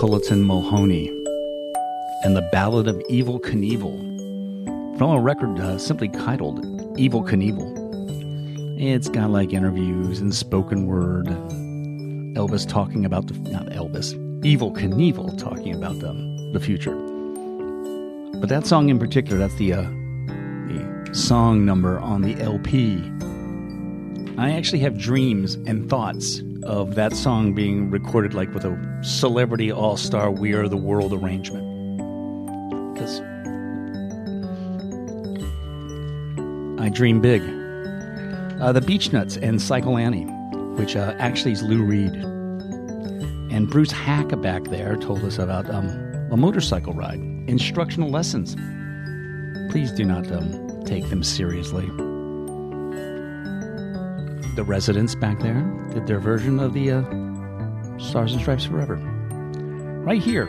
Culliton Mahoney and the Ballad of Evel Knievel from a record uh, simply titled Evel Knievel. It's got like interviews and spoken word. Elvis talking about the not Elvis, Evel Knievel talking about the, the future. But that song in particular, that's the uh, the song number on the LP. I actually have dreams and thoughts of that song being recorded like with a celebrity all star We Are the World arrangement. Because I dream big. Uh, the Beachnuts and Cycle Annie, which uh, actually is Lou Reed. And Bruce Haack back there told us about um, a motorcycle ride, instructional lessons. Please do not um, take them seriously. The Residents back there did their version of the uh, Stars and Stripes Forever. Right here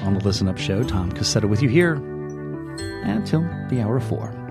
on the Listen Up Show, Tom Cassetta with you here until the hour of four.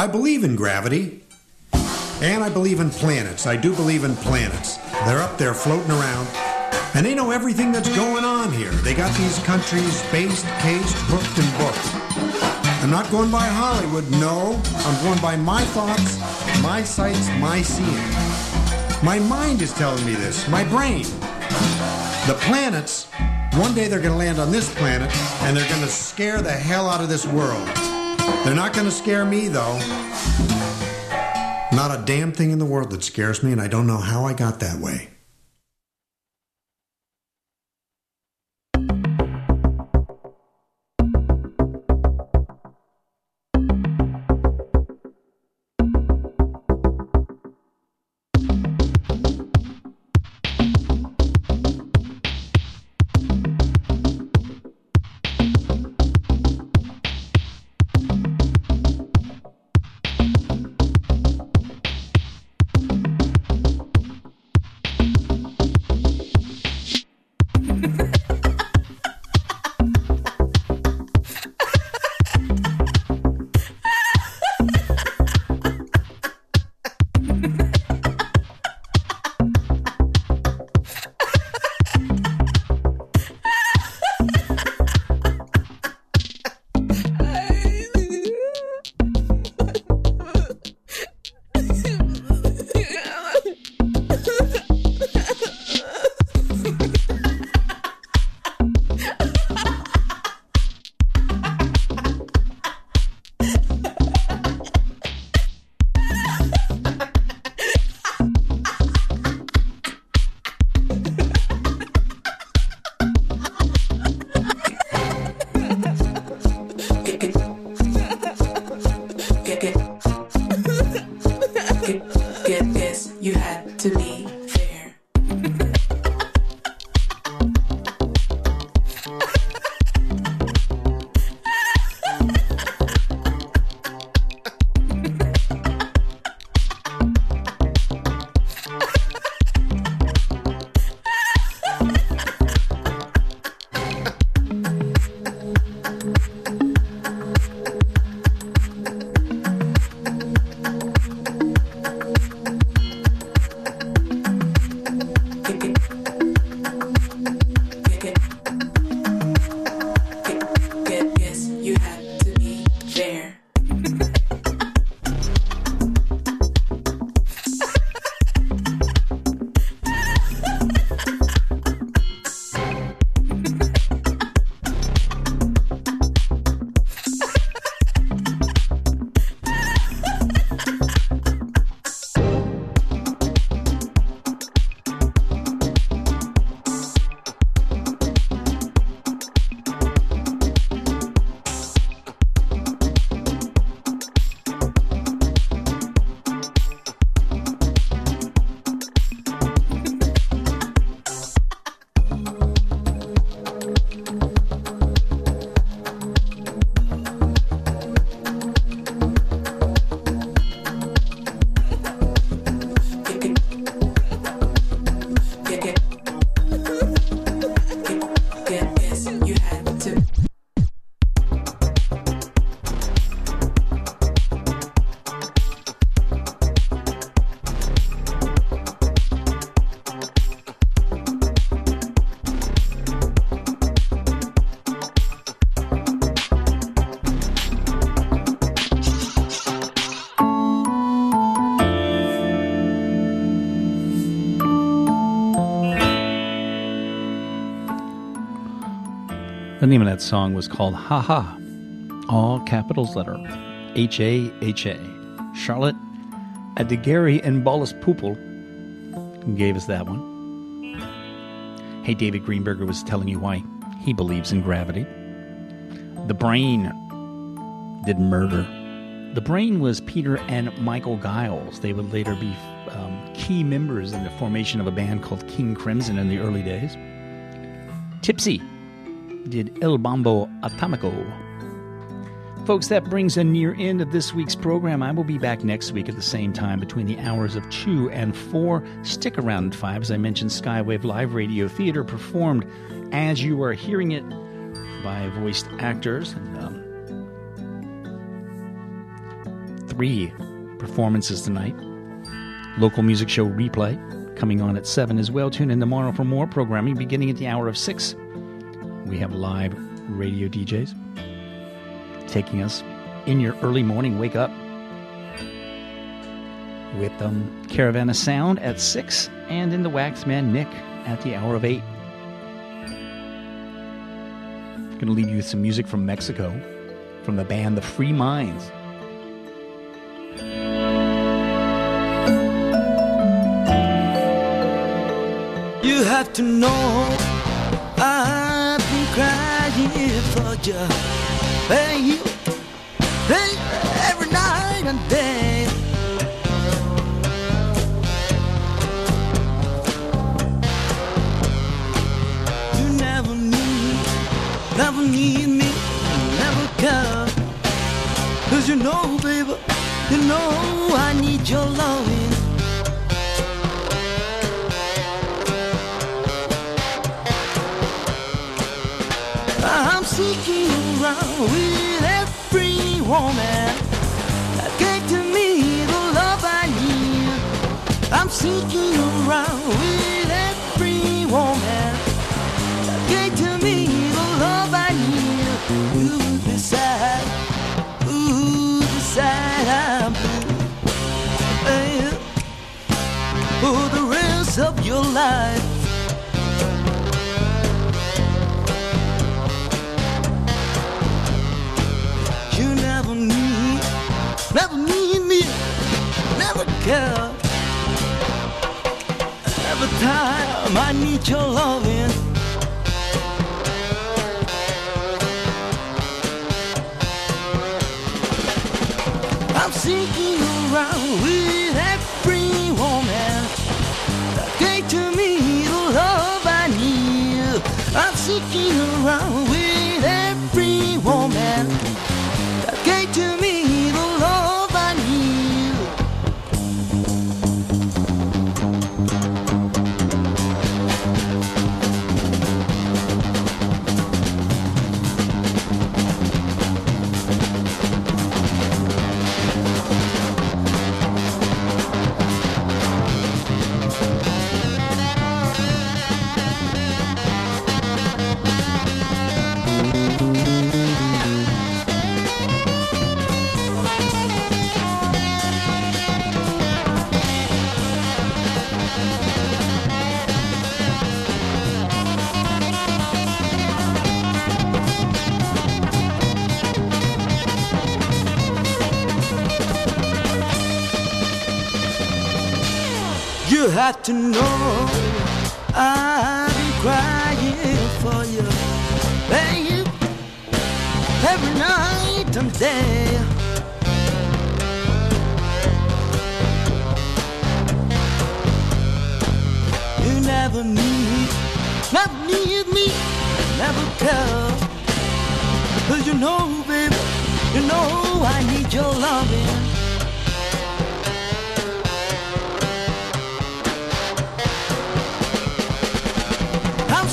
I believe in gravity. And I believe in planets. I do believe in planets. They're up there floating around. And they know everything that's going on here. They got these countries based, cased, booked, and booked. I'm not going by Hollywood, no. I'm going by my thoughts, my sights, my seeing. My mind is telling me this, my brain. The planets, one day they're going to land on this planet and they're going to scare the hell out of this world. They're not going to scare me, though. Not a damn thing in the world that scares me, and I don't know how I got that way. Name of that song was called Ha Ha, all capitals letter H A H A. Charlotte Adigéry and Bolis Pupul gave us that one. Hey, David Greenberger was telling you why he believes in gravity. The Brain did murder. The Brain was Peter and Michael Giles. They would later be um, key members in the formation of a band called King Crimson in the early days. Tipsy did El Bombo Atomico. Folks, that brings a near end of this week's program. I will be back next week at the same time between the hours of 2 and 4. Stick around at 5. As I mentioned, Skywave Live Radio Theater performed as you are hearing it by voiced actors. And, um, three performances tonight. Local music show replay coming on at 7 as well. Tune in tomorrow for more programming beginning at the hour of 6. We have live radio DJs taking us in your early morning wake up with um, Caravan of Sound at 6 and in the Waxman Nick at the hour of 8. Going to leave you with some music from Mexico from the band The Free Minds. You have to know you. Hey, hey, every night and day. You never need, never need me, never care. Cause you know, baby, you know I need your loving. I'm seeking around with every woman that gave to me the love I need. I'm seeking around with every woman that gave to me the love I need. Ooh, beside, ooh, beside I'm blue. Hey, for the rest of your life. Care. Every time I need your loving. I'm seeking around with every woman that gave to me the love I need. I'm seeking around Have to know I've been crying for you, babe, every night and day. You never need, never need me, never care. Cause you know, baby, you know I need your loving.